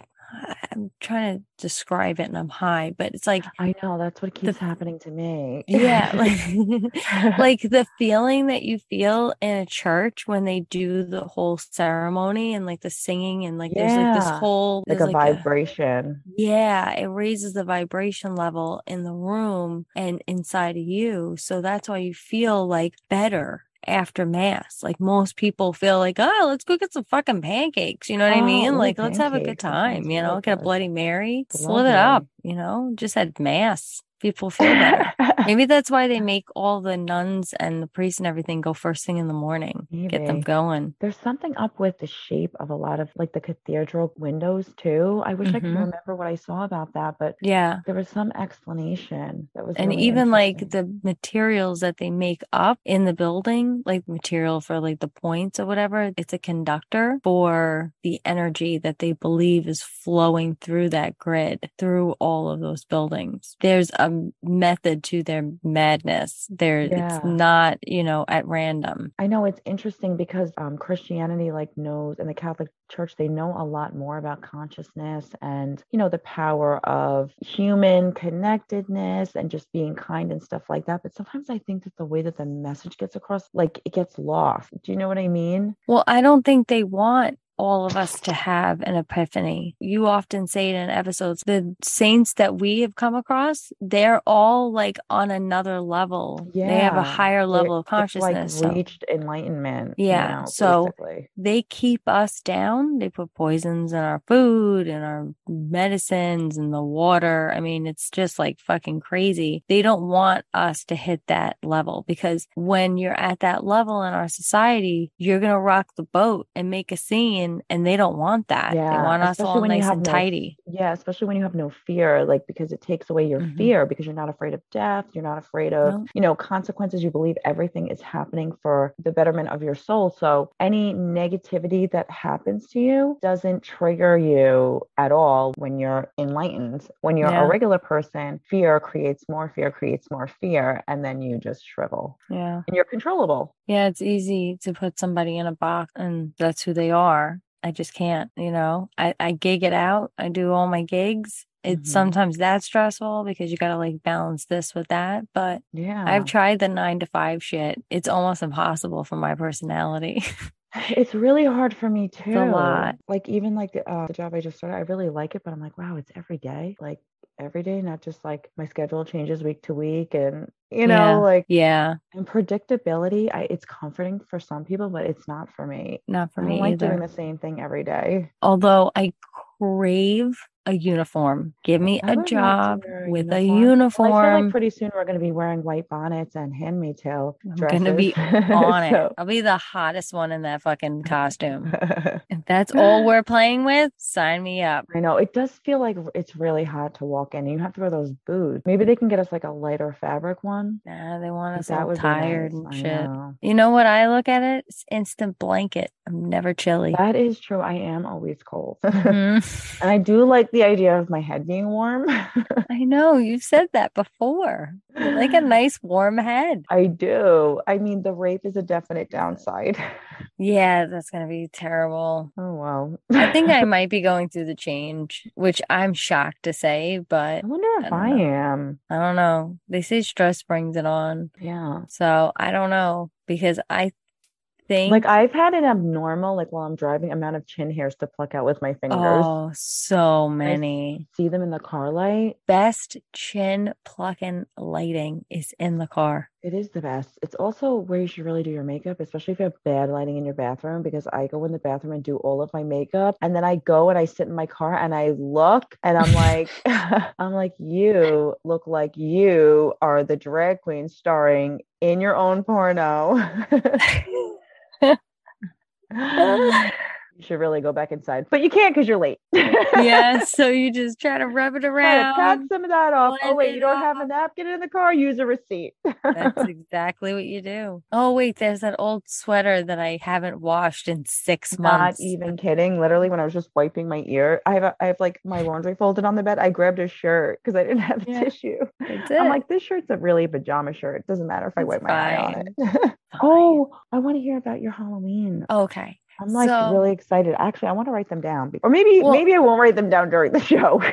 I'm trying to describe it and I'm high, but it's like
I know. That's what keeps happening to me.
yeah, like like the feeling that you feel in a church when they do the whole ceremony and like the singing and like there's like this whole
like a vibration.
yeah, it raises the vibration level in the room and inside of you. So that's why you feel like better after mass. Like most people feel like, oh, let's go get some fucking pancakes. You know what I
Oh,
mean?
ooh,
Like, let's have a good
pancakes. That sounds
time, you know, get a. Bloody Mary, slit it up, you know, just had mass. People feel better. Maybe that's why they make all the nuns and the priests and everything go first thing in the morning, get them going.
There's something up with the shape of a lot of like the cathedral windows too. I wish I could
Mhm.
remember what I saw about that, but
Yeah.
there was some explanation that was
And
really
even like the materials that they make up in the building, like material for like the points or whatever, it's a conductor for the energy that they believe is flowing through that grid, through all of those buildings. There's a method to their madness. There,
Yeah.
it's not, you know, at random.
I know it's interesting because um, Christianity like knows and the Catholic Church they know a lot more about consciousness and you know the power of human connectedness and just being kind and stuff like that. But sometimes I think that the way that the message gets across, like it gets lost. Do you know what I mean?
Well, I don't think they want all of us to have an epiphany. You often say it in episodes, the saints that we have come across, they're all like on another level. Yeah. They have a higher level of consciousness.
like
so
reached enlightenment. you
Yeah,
know,
so-
basically.
they keep us down. They put poisons in our food and our medicines and the water. I mean, it's just like fucking crazy. They don't want us to hit that level because when you're at that level in our society, you're going to rock the boat and make a scene and they don't want that.
Yeah.
They want us
especially
all nice and
no
tidy.
Yeah, especially when you have no fear, like because it takes away your
Mhm.
fear because you're not afraid of death, you're not afraid of,
No.
you know, consequences. You believe everything is happening for the betterment of your soul. So any negativity that happens to you doesn't trigger you at all when you're enlightened. When you're
Yeah.
a regular person, fear creates more fear, creates more fear, and then you just shrivel.
Yeah.
And you're controllable.
Yeah. It's easy to put somebody in a box and that's who they are. I just can't, you know, I, I gig it out. I do all my gigs. It's
Mhm.
sometimes that stressful because you got to like balance this with that. But
Yeah.
I've tried the nine to five shit. It's almost impossible for my personality.
It's really hard for me too.
A lot.
Like even like uh, the job I just started, I really like it, but I'm like, wow, it's every day, like every day, not just like my schedule changes week to week, and you know,
Yeah.
like
yeah.
and predictability. I, it's comforting for some people, but it's not for me.
Not for
I
me
like
either.
doing the same thing every day.
Although I crave a uniform. Give me
I
a
to
job
a
with a
uniform. Feel
uniform.
like pretty soon we're going to be wearing white bonnets and handmaid tale
I'm gonna be on it.
So-
I'll be the hottest one in that fucking costume. If that's all we're playing with, sign me up.
I know it does feel like it's really hot to walk in. You have to wear those boots. Maybe they can get us like a lighter fabric one.
Nah, they want us
that
all tired
nice.
and shit.
know.
You know what I look at it? It's instant blanket. I'm never chilly.
That is true. I am always cold.
Mhm.
and I do like the idea of my head being warm.
I know you've said that before. You like a nice warm head.
I do. I mean, the rape is a definite downside.
Yeah, that's gonna be terrible.
Oh, wow.
I think I might be going through the change, which I'm shocked to say, but
I wonder if
don't
I, am.
I don't know. They say stress brings it on.
Yeah.
So I don't know because I think
Like I've had an abnormal, like while I'm driving, amount of chin hairs to pluck out with my fingers.
oh, so many.
See them in the car light.
Best chin plucking lighting is in the car.
It is the best. It's also where you should really do your makeup, especially if you have bad lighting in your bathroom, because I go in the bathroom and do all of my makeup. And then I go and I sit in my car and I look and I'm like, I'm like, you look like you are the drag queen starring in your own porno. you should really go back inside, but you can't because you're late.
yeah, so you just try to rub it
Try to pat
around.
some of that off. Oh, wait, you don't have a napkin in the car? Use a receipt.
That's exactly what you do. Oh, wait, there's that old sweater that I haven't washed in six months.
Not even kidding. Literally, when I was just wiping my ear, I have a, I have like my laundry folded on the bed. I grabbed a shirt because I didn't have
Yeah.
tissue. I'm like, this shirt's a really pajama shirt. It doesn't matter if I
It's
wipe my eye on it.
Fine.
oh, I want to hear about your Halloween.
okay.
I'm like
so-
really excited. Actually, I want to write them down, or maybe
Well-
maybe I won't write them down during the show.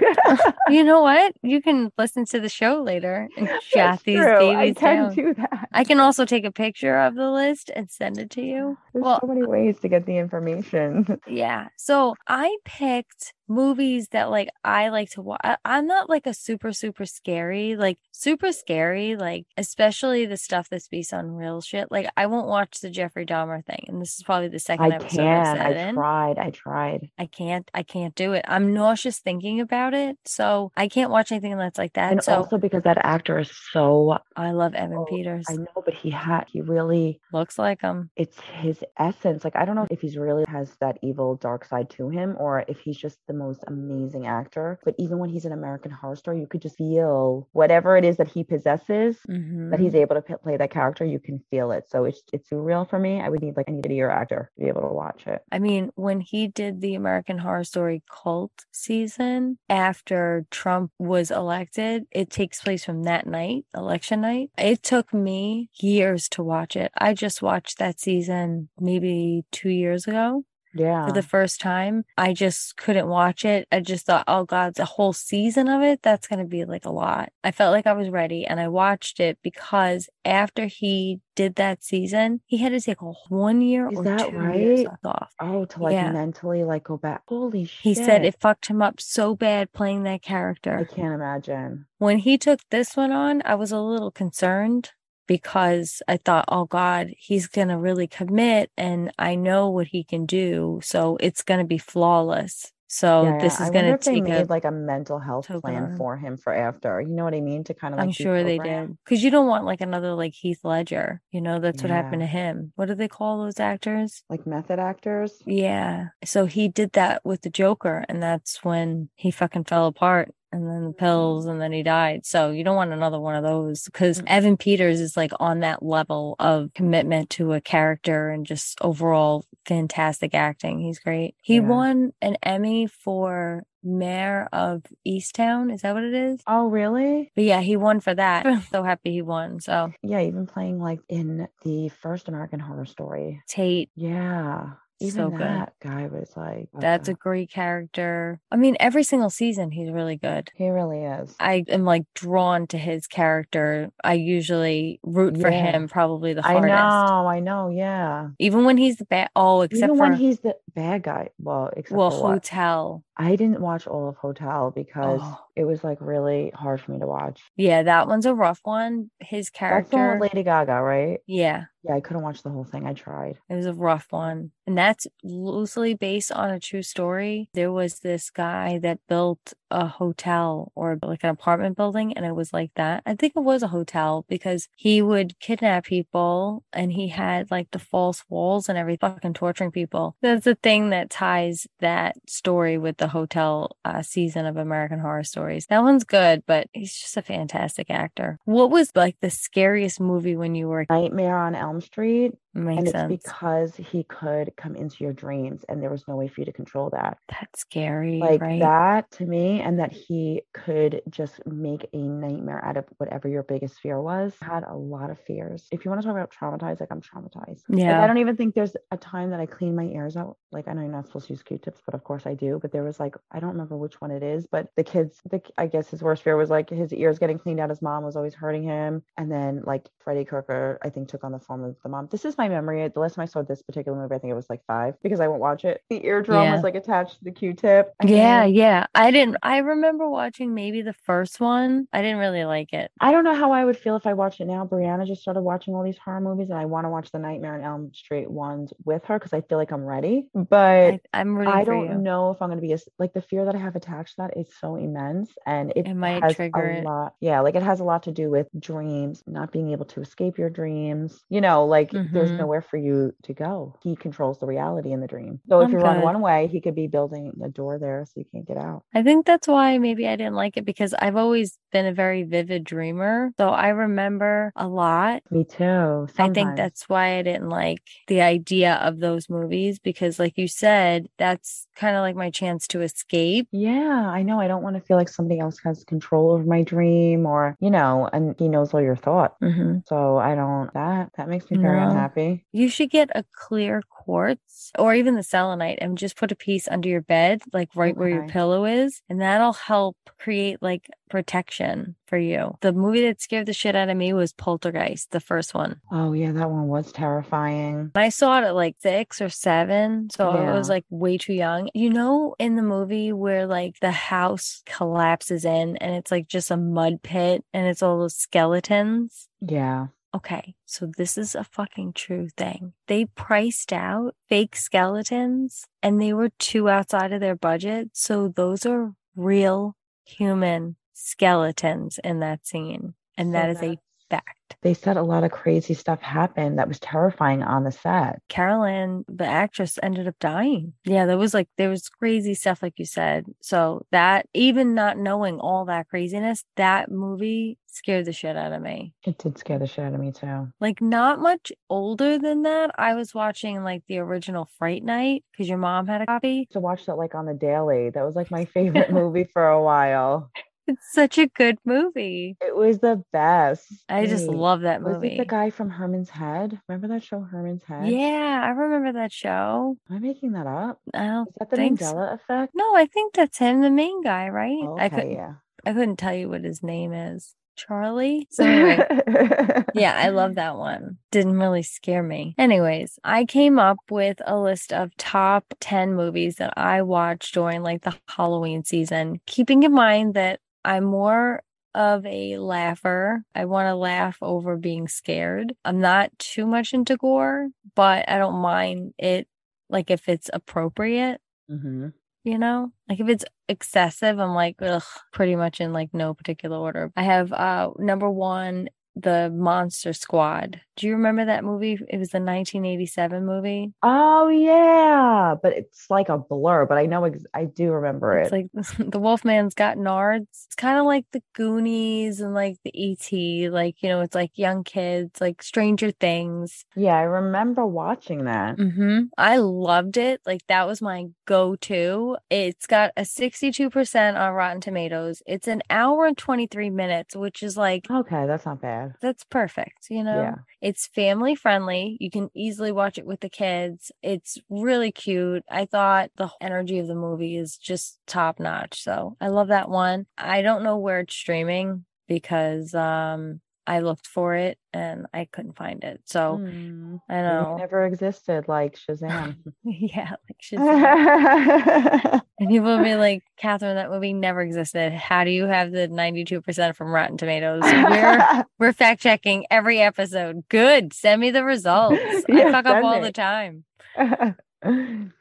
You know what? You can listen to the show later and jot these
true. I can
down.
do that.
I can also take a picture of the list and send it to you.
There's
Well,
so many ways to get the information.
yeah. So I picked movies that like I like to watch. I'm not like a super super scary, like super scary, like especially the stuff that's based on real shit. Like I won't watch the Jeffrey Dahmer thing, and this is probably the second
I
episode
can.
I've said
I
in.
tried. I tried.
I can't. I can't do it. I'm nauseous thinking about it, so I can't watch anything that's like that.
And
so
also because that actor is so
I love Evan
Oh,
Peters.
I know, but he had he really
Looks like him.
it's his essence. Like I don't know if he's really has that evil dark side to him or if he's just the most amazing actor. But even when he's in American Horror Story, you could just feel whatever it is that he possesses
Mhm.
that he's able to p- play that character. You can feel it. So it's it's too real for me. I would need like a year actor to be able to watch it.
I mean, when he did the American Horror Story cult season after Trump was elected, it takes place from that night, election night. It took me years to watch it. I just watched that season maybe two years ago
Yeah.
for the first time. I just couldn't watch it. I just thought, oh God, the whole season of it, that's going to be like a lot. I felt like I was ready and I watched it because after he did that season, he had to take a one year
Is
or
that
two years off.
oh, to like
Yeah.
mentally like go back. Holy shit.
He said it fucked him up so bad playing that character.
I can't imagine.
When he took this one on, I was a little concerned because I thought, oh God, he's going to really commit and I know what he can do. So it's going to be flawless. So
Yeah,
this is going to
they
take
made
a.
like a mental health plan for him for after. You know what I mean? To kind of like
I'm sure they did. Because you don't want like another like Heath Ledger. You know, that's what happened to him. What do they call those actors?
Like method actors.
Yeah. So he did that with the Joker, and that's when he fucking fell apart. And then the pills, and then he died. So you don't want another one of those because
Mm.
Evan Peters is like on that level of commitment to a character and just overall fantastic acting. He's great. He
Yeah.
won an Emmy for Mare of Easttown. Is that what it is?
Oh, really?
But yeah, he won for that. I'm so happy he won. So
Yeah, even playing like in the first American Horror Story.
Tate,
Yeah. Even
So good.
that guy was like,
that's a
uh
great character. I mean, every single season he's really good.
he really is.
I am like drawn to his character. I usually root for him probably the hardest I
know, I know, yeah.
Even when he's the bad. Oh, except
Even
for
when he's the bad guy. Well, except
well? Hotel.
I didn't watch all of Hotel because
Oh.
it was like really hard for me to watch.
Yeah, that one's a rough one. His character.
Lady Gaga, right?
Yeah,
Yeah, I couldn't watch the whole thing. I tried.
it was a rough one. And that's loosely based on a true story. There was this guy that built a hotel or like an apartment building, and it was like that. I think it was a hotel because he would kidnap people and he had like the false walls and every fucking torturing people. That's the thing that ties that story with the hotel uh, season of American Horror Stories. That one's good, but he's just a fantastic actor. What was like the scariest movie when you were?
Nightmare on Elm Street.
Makes
and it's
sense.
because he could come into your dreams and there was no way for you to control that.
That's scary,
Like
right?
that to me, and that he could just make a nightmare out of whatever your biggest fear was. I had a lot of fears. If you want to talk about traumatized, like I'm traumatized. Like
Yeah.
I don't even think there's a time that I clean my ears out. Like I know you're not supposed to use Q-tips, but of course I do. But there was like I don't remember which one it is, but the kids, the, I guess his worst fear was like his ears getting cleaned out. His mom was always hurting him, and then like Freddy Krueger, I think took on the form of the mom. This is my memory. The last time I saw this particular movie, I think it was like five because I won't watch it. The eardrum
Yeah.
was like attached to the Q-tip. and
Yeah, yeah. I didn't I remember watching maybe the first one. I didn't really like it.
I don't know how I would feel if I watched it now. Brianna just started watching all these horror movies, and I want to watch the Nightmare on Elm Street ones with her because I feel like I'm ready. But
I, I'm rooting
I don't know if I'm going to be as like the fear that I have attached to that is so immense, and it,
It might
has
trigger
a
it.
lot. Yeah, like it has a lot to do with dreams, not being able to escape your dreams. You know, like there's
Mhm.
nowhere for you to go. He controls the reality in the dream. So if
I'm
you run
good.
one way, he could be building a door there so you can't get out.
I think that's why maybe I didn't like it because I've always been a very vivid dreamer. So I remember a lot.
Me too.
I think that's why I didn't like the idea of those movies because, like you said, that's kind of like my chance to escape.
Yeah, I know. I don't want to feel like somebody else has control over my dream or, you know, and he knows all your thoughts.
Mm-hmm.
So I don't, that, that makes me very
No.
unhappy.
You should get a clear quartz or even the selenite and just put a piece under your bed, like right where your pillow is. And that'll help create like protection for you. The movie that scared the shit out of me was Poltergeist, the first one.
Oh yeah, that one was terrifying.
I saw it at like six or seven, so yeah. I was like way too young. You know, in the movie where like the house collapses in and it's like just a mud pit and it's all those skeletons.
Yeah.
Okay, so this is a fucking true thing. They priced out fake skeletons and they were too outside of their budget. So those are real human skeletons in that scene. And so that is a fact.
They said a lot of crazy stuff happened that was terrifying on the set.
Carolyn, the actress, ended up dying. Yeah, there was like, there was crazy stuff, like you said. So that, even not knowing all that craziness, that movie scared the shit out of me.
It did scare the shit out of me too.
Like, not much older than that. I was watching like the original Fright Night because your mom had a copy.
To watch that like on the daily. That was like my favorite movie for a while.
It's such a good movie.
It was the best.
I just love that movie.
Was it the guy from Herman's Head? Remember that show, Herman's Head?
Yeah, I remember that show.
Am I making that up?
I don't
Is that the Mandela so. effect?
No, I think that's him, the main guy, right?
Okay,
I could,
yeah.
I couldn't tell you what his name is. Charlie. So anyway, yeah, I love that one. Didn't really scare me. Anyways, I came up with a list of top 10 movies that I watched during like the Halloween season, keeping in mind that I'm more of a laugher. I want to laugh over being scared. I'm not too much into gore, but I don't mind it like if it's appropriate.
Mm-hmm.
You know, like if it's excessive, I'm like, ugh, pretty much in like no particular order. I have uh number one the Monster Squad. Do you remember that movie? It was the 1987 movie.
Oh yeah, but it's like a blur. But I know ex- I do remember
it's
it.
like the Wolfman's got nards. It's kind of like the Goonies and like the ET. Like you know, it's like young kids, like Stranger Things.
Yeah, I remember watching that.
Mm-hmm. I loved it. Like that was my go-to. It's got a 62% on Rotten Tomatoes. It's an hour and 23 minutes, which is like
okay, that's not bad.
That's perfect. You know,
yeah.
it's family friendly. You can easily watch it with the kids. It's really cute. I thought the energy of the movie is just top notch. So I love that one. I don't know where it's streaming because um I looked for it and I couldn't find it. So
mm,
I know.
It never existed like Shazam.
yeah, like Shazam. and people will be like, Catherine, that movie never existed. How do you have the 92% from Rotten Tomatoes? We're we're fact checking every episode. Good. Send me the results. yeah, I fuck up all the time.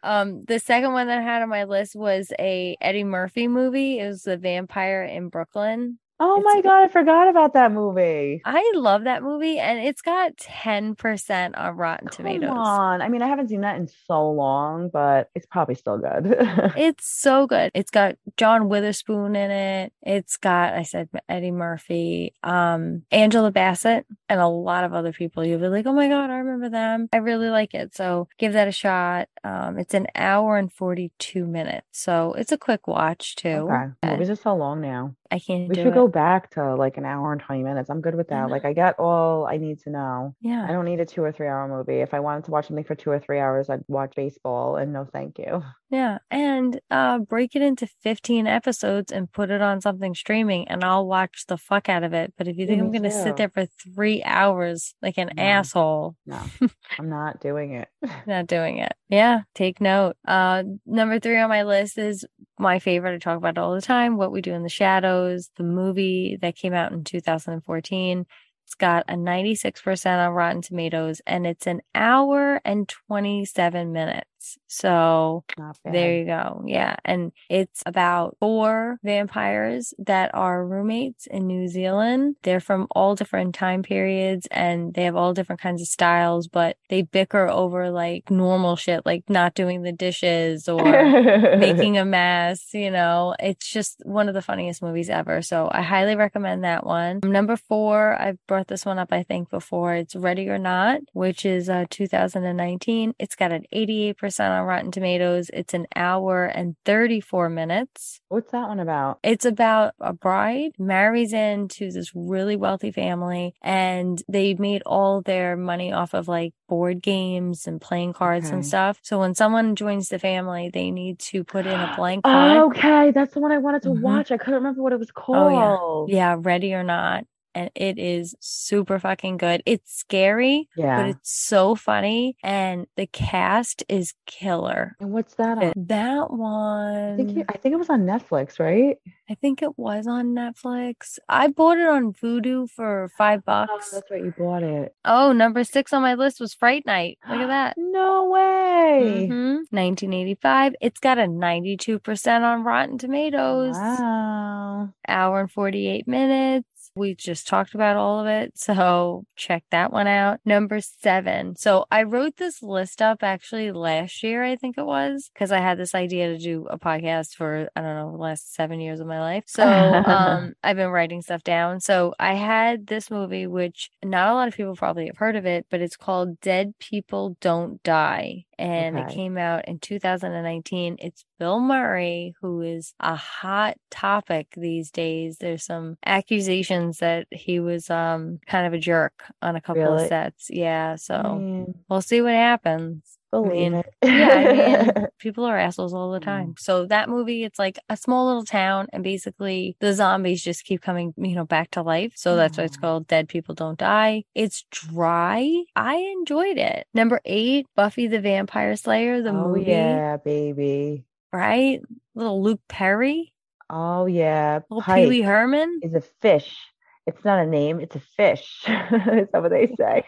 um the second one that I had on my list was a Eddie Murphy movie. It was the vampire in Brooklyn.
Oh my god, I forgot about that movie.
I love that movie and it's got 10% on Rotten
Come
Tomatoes.
on. I mean, I haven't seen that in so long, but it's probably still good.
it's so good. It's got John Witherspoon in it. It's got I said Eddie Murphy, um Angela Bassett and a lot of other people. You'll be like, "Oh my god, I remember them." I really like it. So, give that a shot. Um it's an hour and 42 minutes. So, it's a quick watch too.
Okay. Movies are so long now.
I can't
we should
it.
go back to like an hour and 20 minutes. I'm good with that. Like I get all I need to know.
Yeah.
I don't need a two or three hour movie. If I wanted to watch something for two or three hours, I'd watch baseball and no thank you.
Yeah. And uh break it into 15 episodes and put it on something streaming and I'll watch the fuck out of it. But if you think I'm gonna sit there for three hours like an
no.
asshole.
No, I'm not doing it.
not doing it. Yeah. Take note. Uh number three on my list is my favorite. I talk about all the time. What we do in the shadows, the movie that came out in 2014. It's got a 96% on Rotten Tomatoes and it's an hour and 27 minutes. So there you go. Yeah. And it's about four vampires that are roommates in New Zealand. They're from all different time periods and they have all different kinds of styles, but they bicker over like normal shit, like not doing the dishes or making a mess. You know, it's just one of the funniest movies ever. So I highly recommend that one. Number four, I've brought this one up, I think, before. It's Ready or Not, which is uh, 2019. It's got an 88% 91% on Rotten Tomatoes. It's an hour and 34 minutes.
What's that one about?
It's about a bride marries into this really wealthy family and they made all their money off of like board games and playing cards and stuff. So when someone joins the family, they need to put in a blank card.
okay, that's the one I wanted to
Mhm.
watch. I couldn't remember what it was
Oh, yeah.
called.
Yeah, ready or not. And it is super fucking good. It's scary,
yeah.
but it's so funny. And the cast is killer.
And what's that on?
That
I think you,
one,
I think it was on Netflix, right?
I think it was on Netflix. I bought it on Vudu for five bucks.
that's right. You bought it.
Oh, number six on my list was Fright Night. Look at that.
No way.
Mhm. 1985. It's got a 92% on Rotten Tomatoes.
Wow.
hour and 48 minutes. We just talked about all of it. So check that one out. Number seven. So I wrote this list up actually last year, I think it was, because I had this idea to do a podcast for, I don't know, the last seven years of my life. So um, I've been writing stuff down. So I had this movie, which not a lot of people probably have heard of it, but it's called Dead People Don't Die. And it came out in 2019. It's Bill Murray, who is a hot topic these days. There's some accusations that he was um kind of a jerk on a couple of sets. Yeah, so
Man,
we'll see what happens.
Believe
mean,
it.
Yeah, I mean, people are assholes all the
Mm.
time. So that movie, it's like a small little town, and basically the zombies just keep coming, you know, back to life. So that's why it's called Dead People Don't Die. It's dry. I enjoyed it. Number eight, Buffy the Vampire Slayer, the
oh
movie,
yeah, baby.
right? Little Luke Perry,
Oh yeah.
little Pee Wee Herman.
is a fish. It's not a name. It's a fish. is that what they say?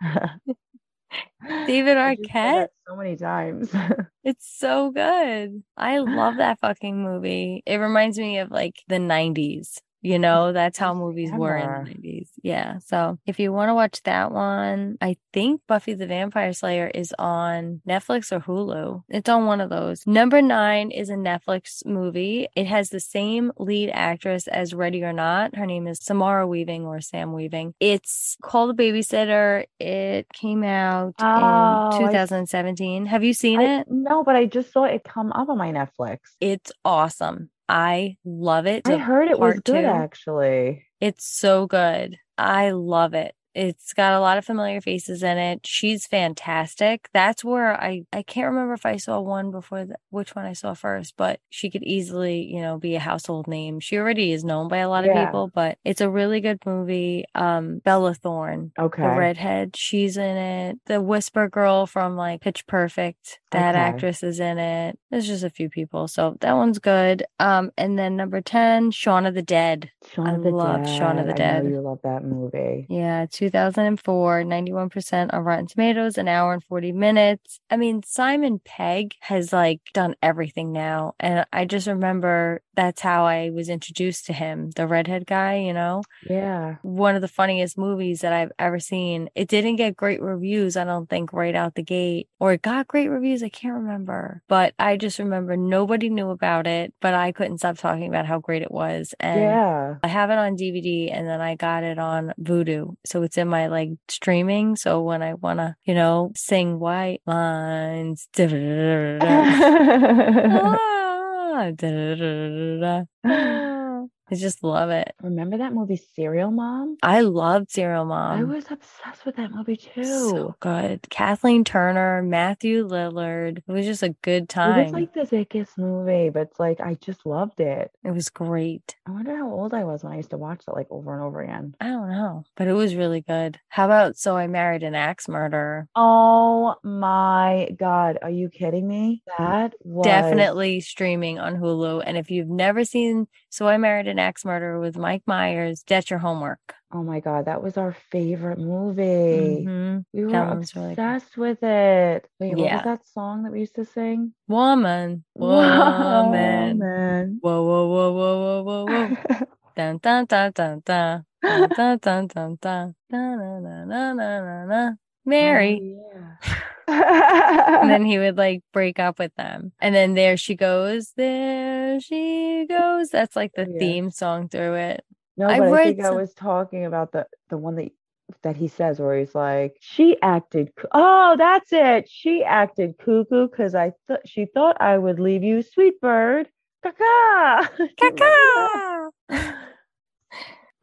David
I just said
Arquette.
so many times.
It's so good. I love that fucking movie. It reminds me of like the 90s. You know, that's how movies were in the 90s. Yeah. So if you want to watch that one, I think Buffy the Vampire Slayer is on Netflix or Hulu. It's on one of those. Number nine is a Netflix movie. It has the same lead actress as Ready or Not. Her name is Samara Weaving or Sam Weaving. It's called The Babysitter. It came out
Oh,
in
s-
2017. Have you seen
I,
it?
no, but I just saw it come up on my Netflix.
It's awesome. I love it.
I heard it was good
two.
actually.
It's so good. I love it. It's got a lot of familiar faces in it. She's fantastic. That's where I I can't remember if I saw one before the, which one I saw first, but she could easily, you know, be a household name. She already is known by a lot of
Yeah.
people, but it's a really good movie. Um Bella Thorne,
Okay.
the redhead, she's in it. The Whisper girl from like Pitch Perfect, that
Okay.
actress is in it. There's just a few people. So that one's good. Um and then number 10, Shaun of the Dead.
Shaun
I
of the
love Shaun of the
Dead.
Dead.
you love that movie.
Yeah, 2004, 91% on Rotten Tomatoes, an hour and 40 minutes. I mean, Simon Pegg has like done everything now. And I just remember that's how I was introduced to him, the redhead guy, you know?
Yeah.
One of the funniest movies that I've ever seen. It didn't get great reviews, I don't think, right out the gate, or it got great reviews. I can't remember. But I just remember nobody knew about it, but I couldn't stop talking about how great it was. And
Yeah.
I have it on DVD and then I got it on Vudu. So it's in my like streaming. So when I want to, you know, sing white lines, ah, I just love it.
Remember that movie Serial Mom?
I loved Serial Mom.
I was obsessed with that movie too.
So good. Kathleen Turner, Matthew Lillard. It was just a good time.
It was like the biggest movie, but it's like I just loved it.
it was great.
I wonder how old I was when I used to watch that like over and over again.
I don't know, but it was really good. How about So I Married an Axe Murderer?
Oh my God. Are you kidding me? Mm. That was
definitely streaming on Hulu. And if you've never seen So I Married an Axe Murderer with Mike Myers, that's your homework.
Oh my God. That was our favorite movie.
Mhm.
We were
one's really
obsessed with it. Wait, what
Yeah.
was that song that we used to sing?
Woman, woman.
man.
Whoa, whoa, whoa, whoa, whoa, whoa, whoa. dun, dun, dun, dun, dun. Dun, dun, dun, dun, dun. Na, na, na, na, na, na. Mary.
Oh, yeah.
And then he would like break up with them. And then there she goes, there she goes. That's like the
yeah.
theme song through it.
No,
I
but I think I was talking about the the one that that he says where he's like, she acted, oh, that's it. She acted cuckoo because I thought she thought I would leave you, sweet bird. Caca. Ah.
Caca.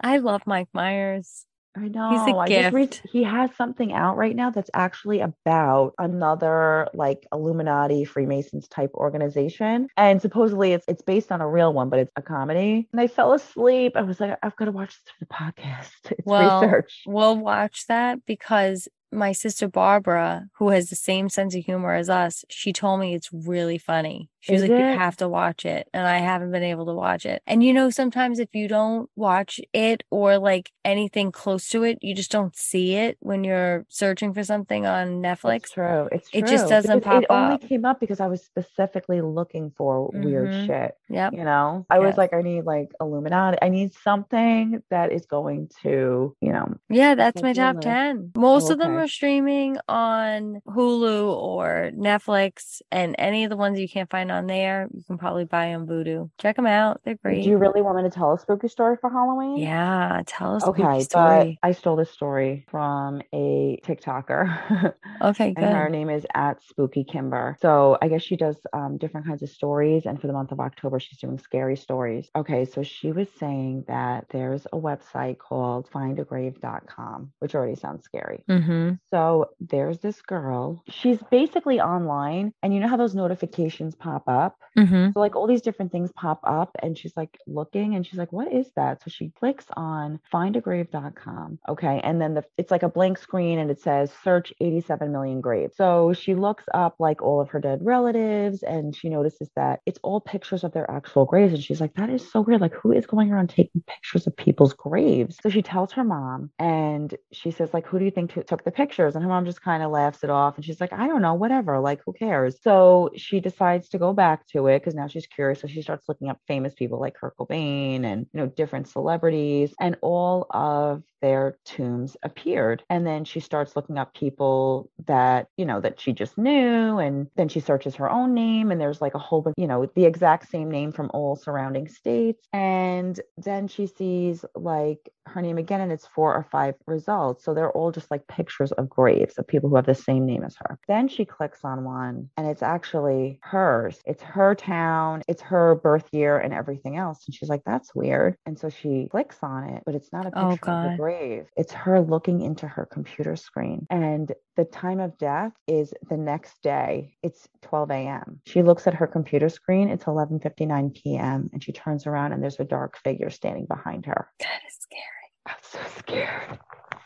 I love Mike Myers.
I know. He's a I gift. Read, he has something out right now that's actually about another like Illuminati Freemasons type organization, and supposedly it's it's based on a real one, but it's a comedy. And I fell asleep. I was like, I've got to watch this for the podcast. It's well, research.
We'll watch that because my sister Barbara, who has the same sense of humor as us, she told me it's really funny. She was like, it? You have to watch it. And I haven't been able to watch it. And you know, sometimes if you don't watch it or like anything close to it, you just don't see it when you're searching for something on Netflix.
It's true. It's true.
It just doesn't
because
pop it
up. It only came up because I was specifically looking for mm-hmm. weird shit.
Yeah.
You know, I yep. was like, I need like Illuminati. I need something that is going to, you know.
Yeah, that's my top 10. Most oh, of them are streaming on Hulu or Netflix and any of the ones you can't find on there, you can probably buy on Vudu. Check them out. They're great.
Do you really want me to tell a spooky story for Halloween?
Yeah, tell us.
Okay, story. I stole this story from a TikToker.
okay, good.
And her name is at Spooky Kimber. So I guess she does um, different kinds of stories. And for the month of October, she's doing scary stories. Okay, so she was saying that there's a website called findagrave.com, which already sounds scary.
Mm-hmm.
So there's this girl. She's basically online. And you know how those notifications pop up?
Mm-hmm.
So like all these different things pop up and she's like looking and she's like, what is that? So she clicks on findagrave.com. Okay. And then the, it's like a blank screen and it says search 87 million graves. So she looks up like all of her dead relatives and she notices that it's all pictures of their actual graves. And she's like, that is so weird. Like who is going around taking pictures of people's graves? So she tells her mom and she says like, who do you think t- took the pictures? And her mom just kind of laughs it off. And she's like, I don't know, whatever. Like who cares? So she decides to go back to it because now she's curious. So she starts looking up famous people like Kurt Cobain and, you know, different celebrities and all of their tombs appeared. And then she starts looking up people that, you know, that she just knew. And then she searches her own name and there's like a whole bunch, you know, the exact same name from all surrounding states. And then she sees like her name again and it's four or five results. So they're all just like pictures of graves of people who have the same name as her. Then she clicks on one and it's actually hers. It's her town, it's her birth year and everything else. And she's like, that's weird. And so she clicks on it, but it's not a oh, picture oh, of the grave. It's her looking into her computer screen. And the time of death is the next day. It's 12 a.m. She looks at her computer screen. It's 11:59 p.m. and she turns around and there's a dark figure standing behind her.
That is scary.
I'm so scared.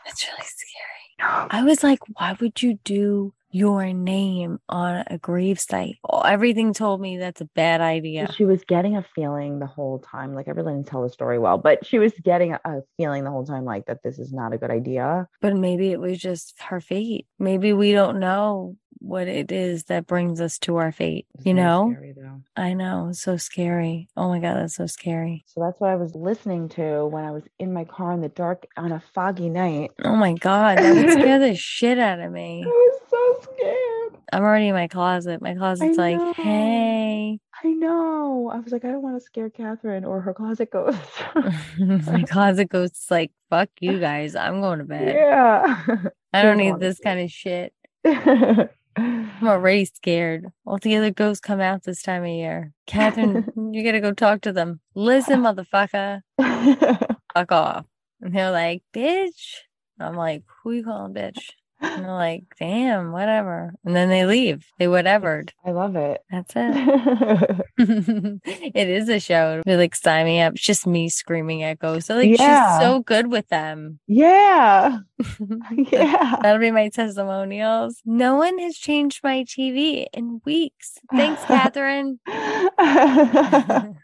That's really scary. I was like, why would you do your name on a grave site. Oh, everything told me that's a bad idea.
She was getting a feeling the whole time. Like I really didn't tell the story well, but she was getting a feeling the whole time like that this is not a good idea.
But maybe it was just her fate. Maybe we don't know what it is that brings us to our fate. It's you know? Scary, I know. so scary. Oh my God, that's so scary.
So that's what I was listening to when I was in my car in the dark on a foggy night.
Oh my God, that would scare the shit out of me.
I was so scared.
I'm already in my closet. My closet's like, hey.
I know. I was like, I don't want to scare Catherine or her closet ghost.
my closet ghost's like, fuck you guys. I'm going to bed.
Yeah.
I don't need this kind of shit. I'm already scared. All the other ghosts come out this time of year. Catherine, you gotta go talk to them. Listen, motherfucker. Fuck off. And they're like, bitch. I'm like, who you calling bitch? And they're like, damn, whatever. And then they leave. They whatevered.
I love it.
That's it. it is a show. They like sign me up. It's just me screaming at ghosts. So like yeah. she's so good with them.
Yeah. yeah.
That'll be my testimonials. No one has changed my TV in weeks. Thanks, Catherine.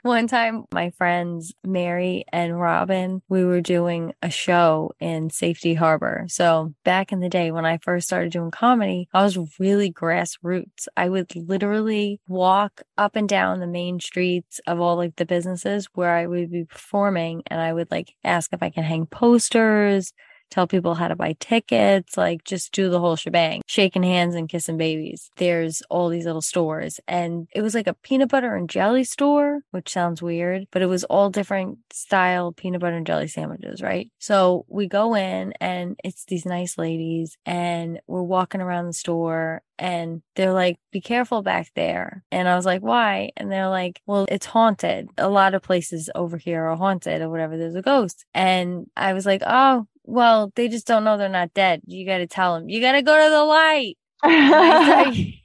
One time my friends Mary and Robin, we were doing a show in Safety Harbor. So back in the day when I first started doing comedy, I was really grassroots. I would literally walk up and down the main streets of all like the businesses where I would be performing and I would like ask if I can hang posters tell people how to buy tickets, like just do the whole shebang, shaking hands and kissing babies. There's all these little stores and it was like a peanut butter and jelly store, which sounds weird, but it was all different style peanut butter and jelly sandwiches, right? So we go in and it's these nice ladies and we're walking around the store and they're like, be careful back there. And I was like, why? And they're like, well, it's haunted. A lot of places over here are haunted or whatever. There's a ghost. And I was like, oh, well, they just don't know they're not dead. You got to tell them, you got to go to the light.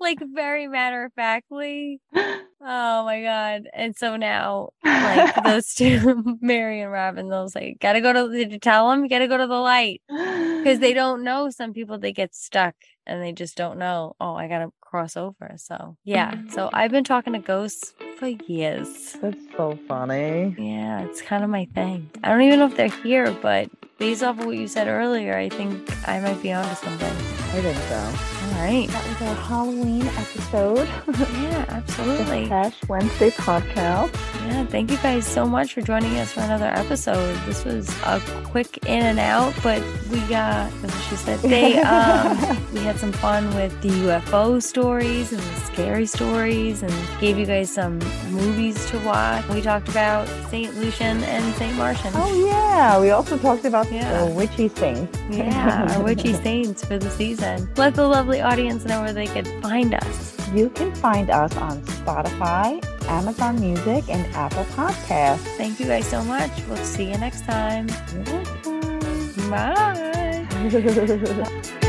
like very matter of factly. Oh my god! And so now, like those two, Mary and Robin, they'll say, "Gotta go to." Did you tell them? You gotta go to the light because they don't know. Some people they get stuck and they just don't know. Oh, I gotta cross over. So yeah. So mm-hmm. I've been talking to ghosts for years.
That's so funny.
Yeah, it's kind of my thing. I don't even know if they're here, but based off of what you said earlier, I think I might be onto something.
I think so.
All right.
That was our Halloween episode.
yeah, absolutely.
Hash Wednesday podcast.
Yeah, thank you guys so much for joining us for another episode. This was a quick in and out, but we got, as she said, they um, we had some fun with the UFO stories and the scary stories, and gave you guys some movies to watch. We talked about Saint Lucian and Saint Marcian.
Oh yeah, we also talked about yeah. the witchy saints.
yeah, our witchy saints for the season. Let the lovely audience know where they could find us.
You can find us on Spotify, Amazon Music, and Apple Podcasts.
Thank you guys so much. We'll see you next time.
Bye.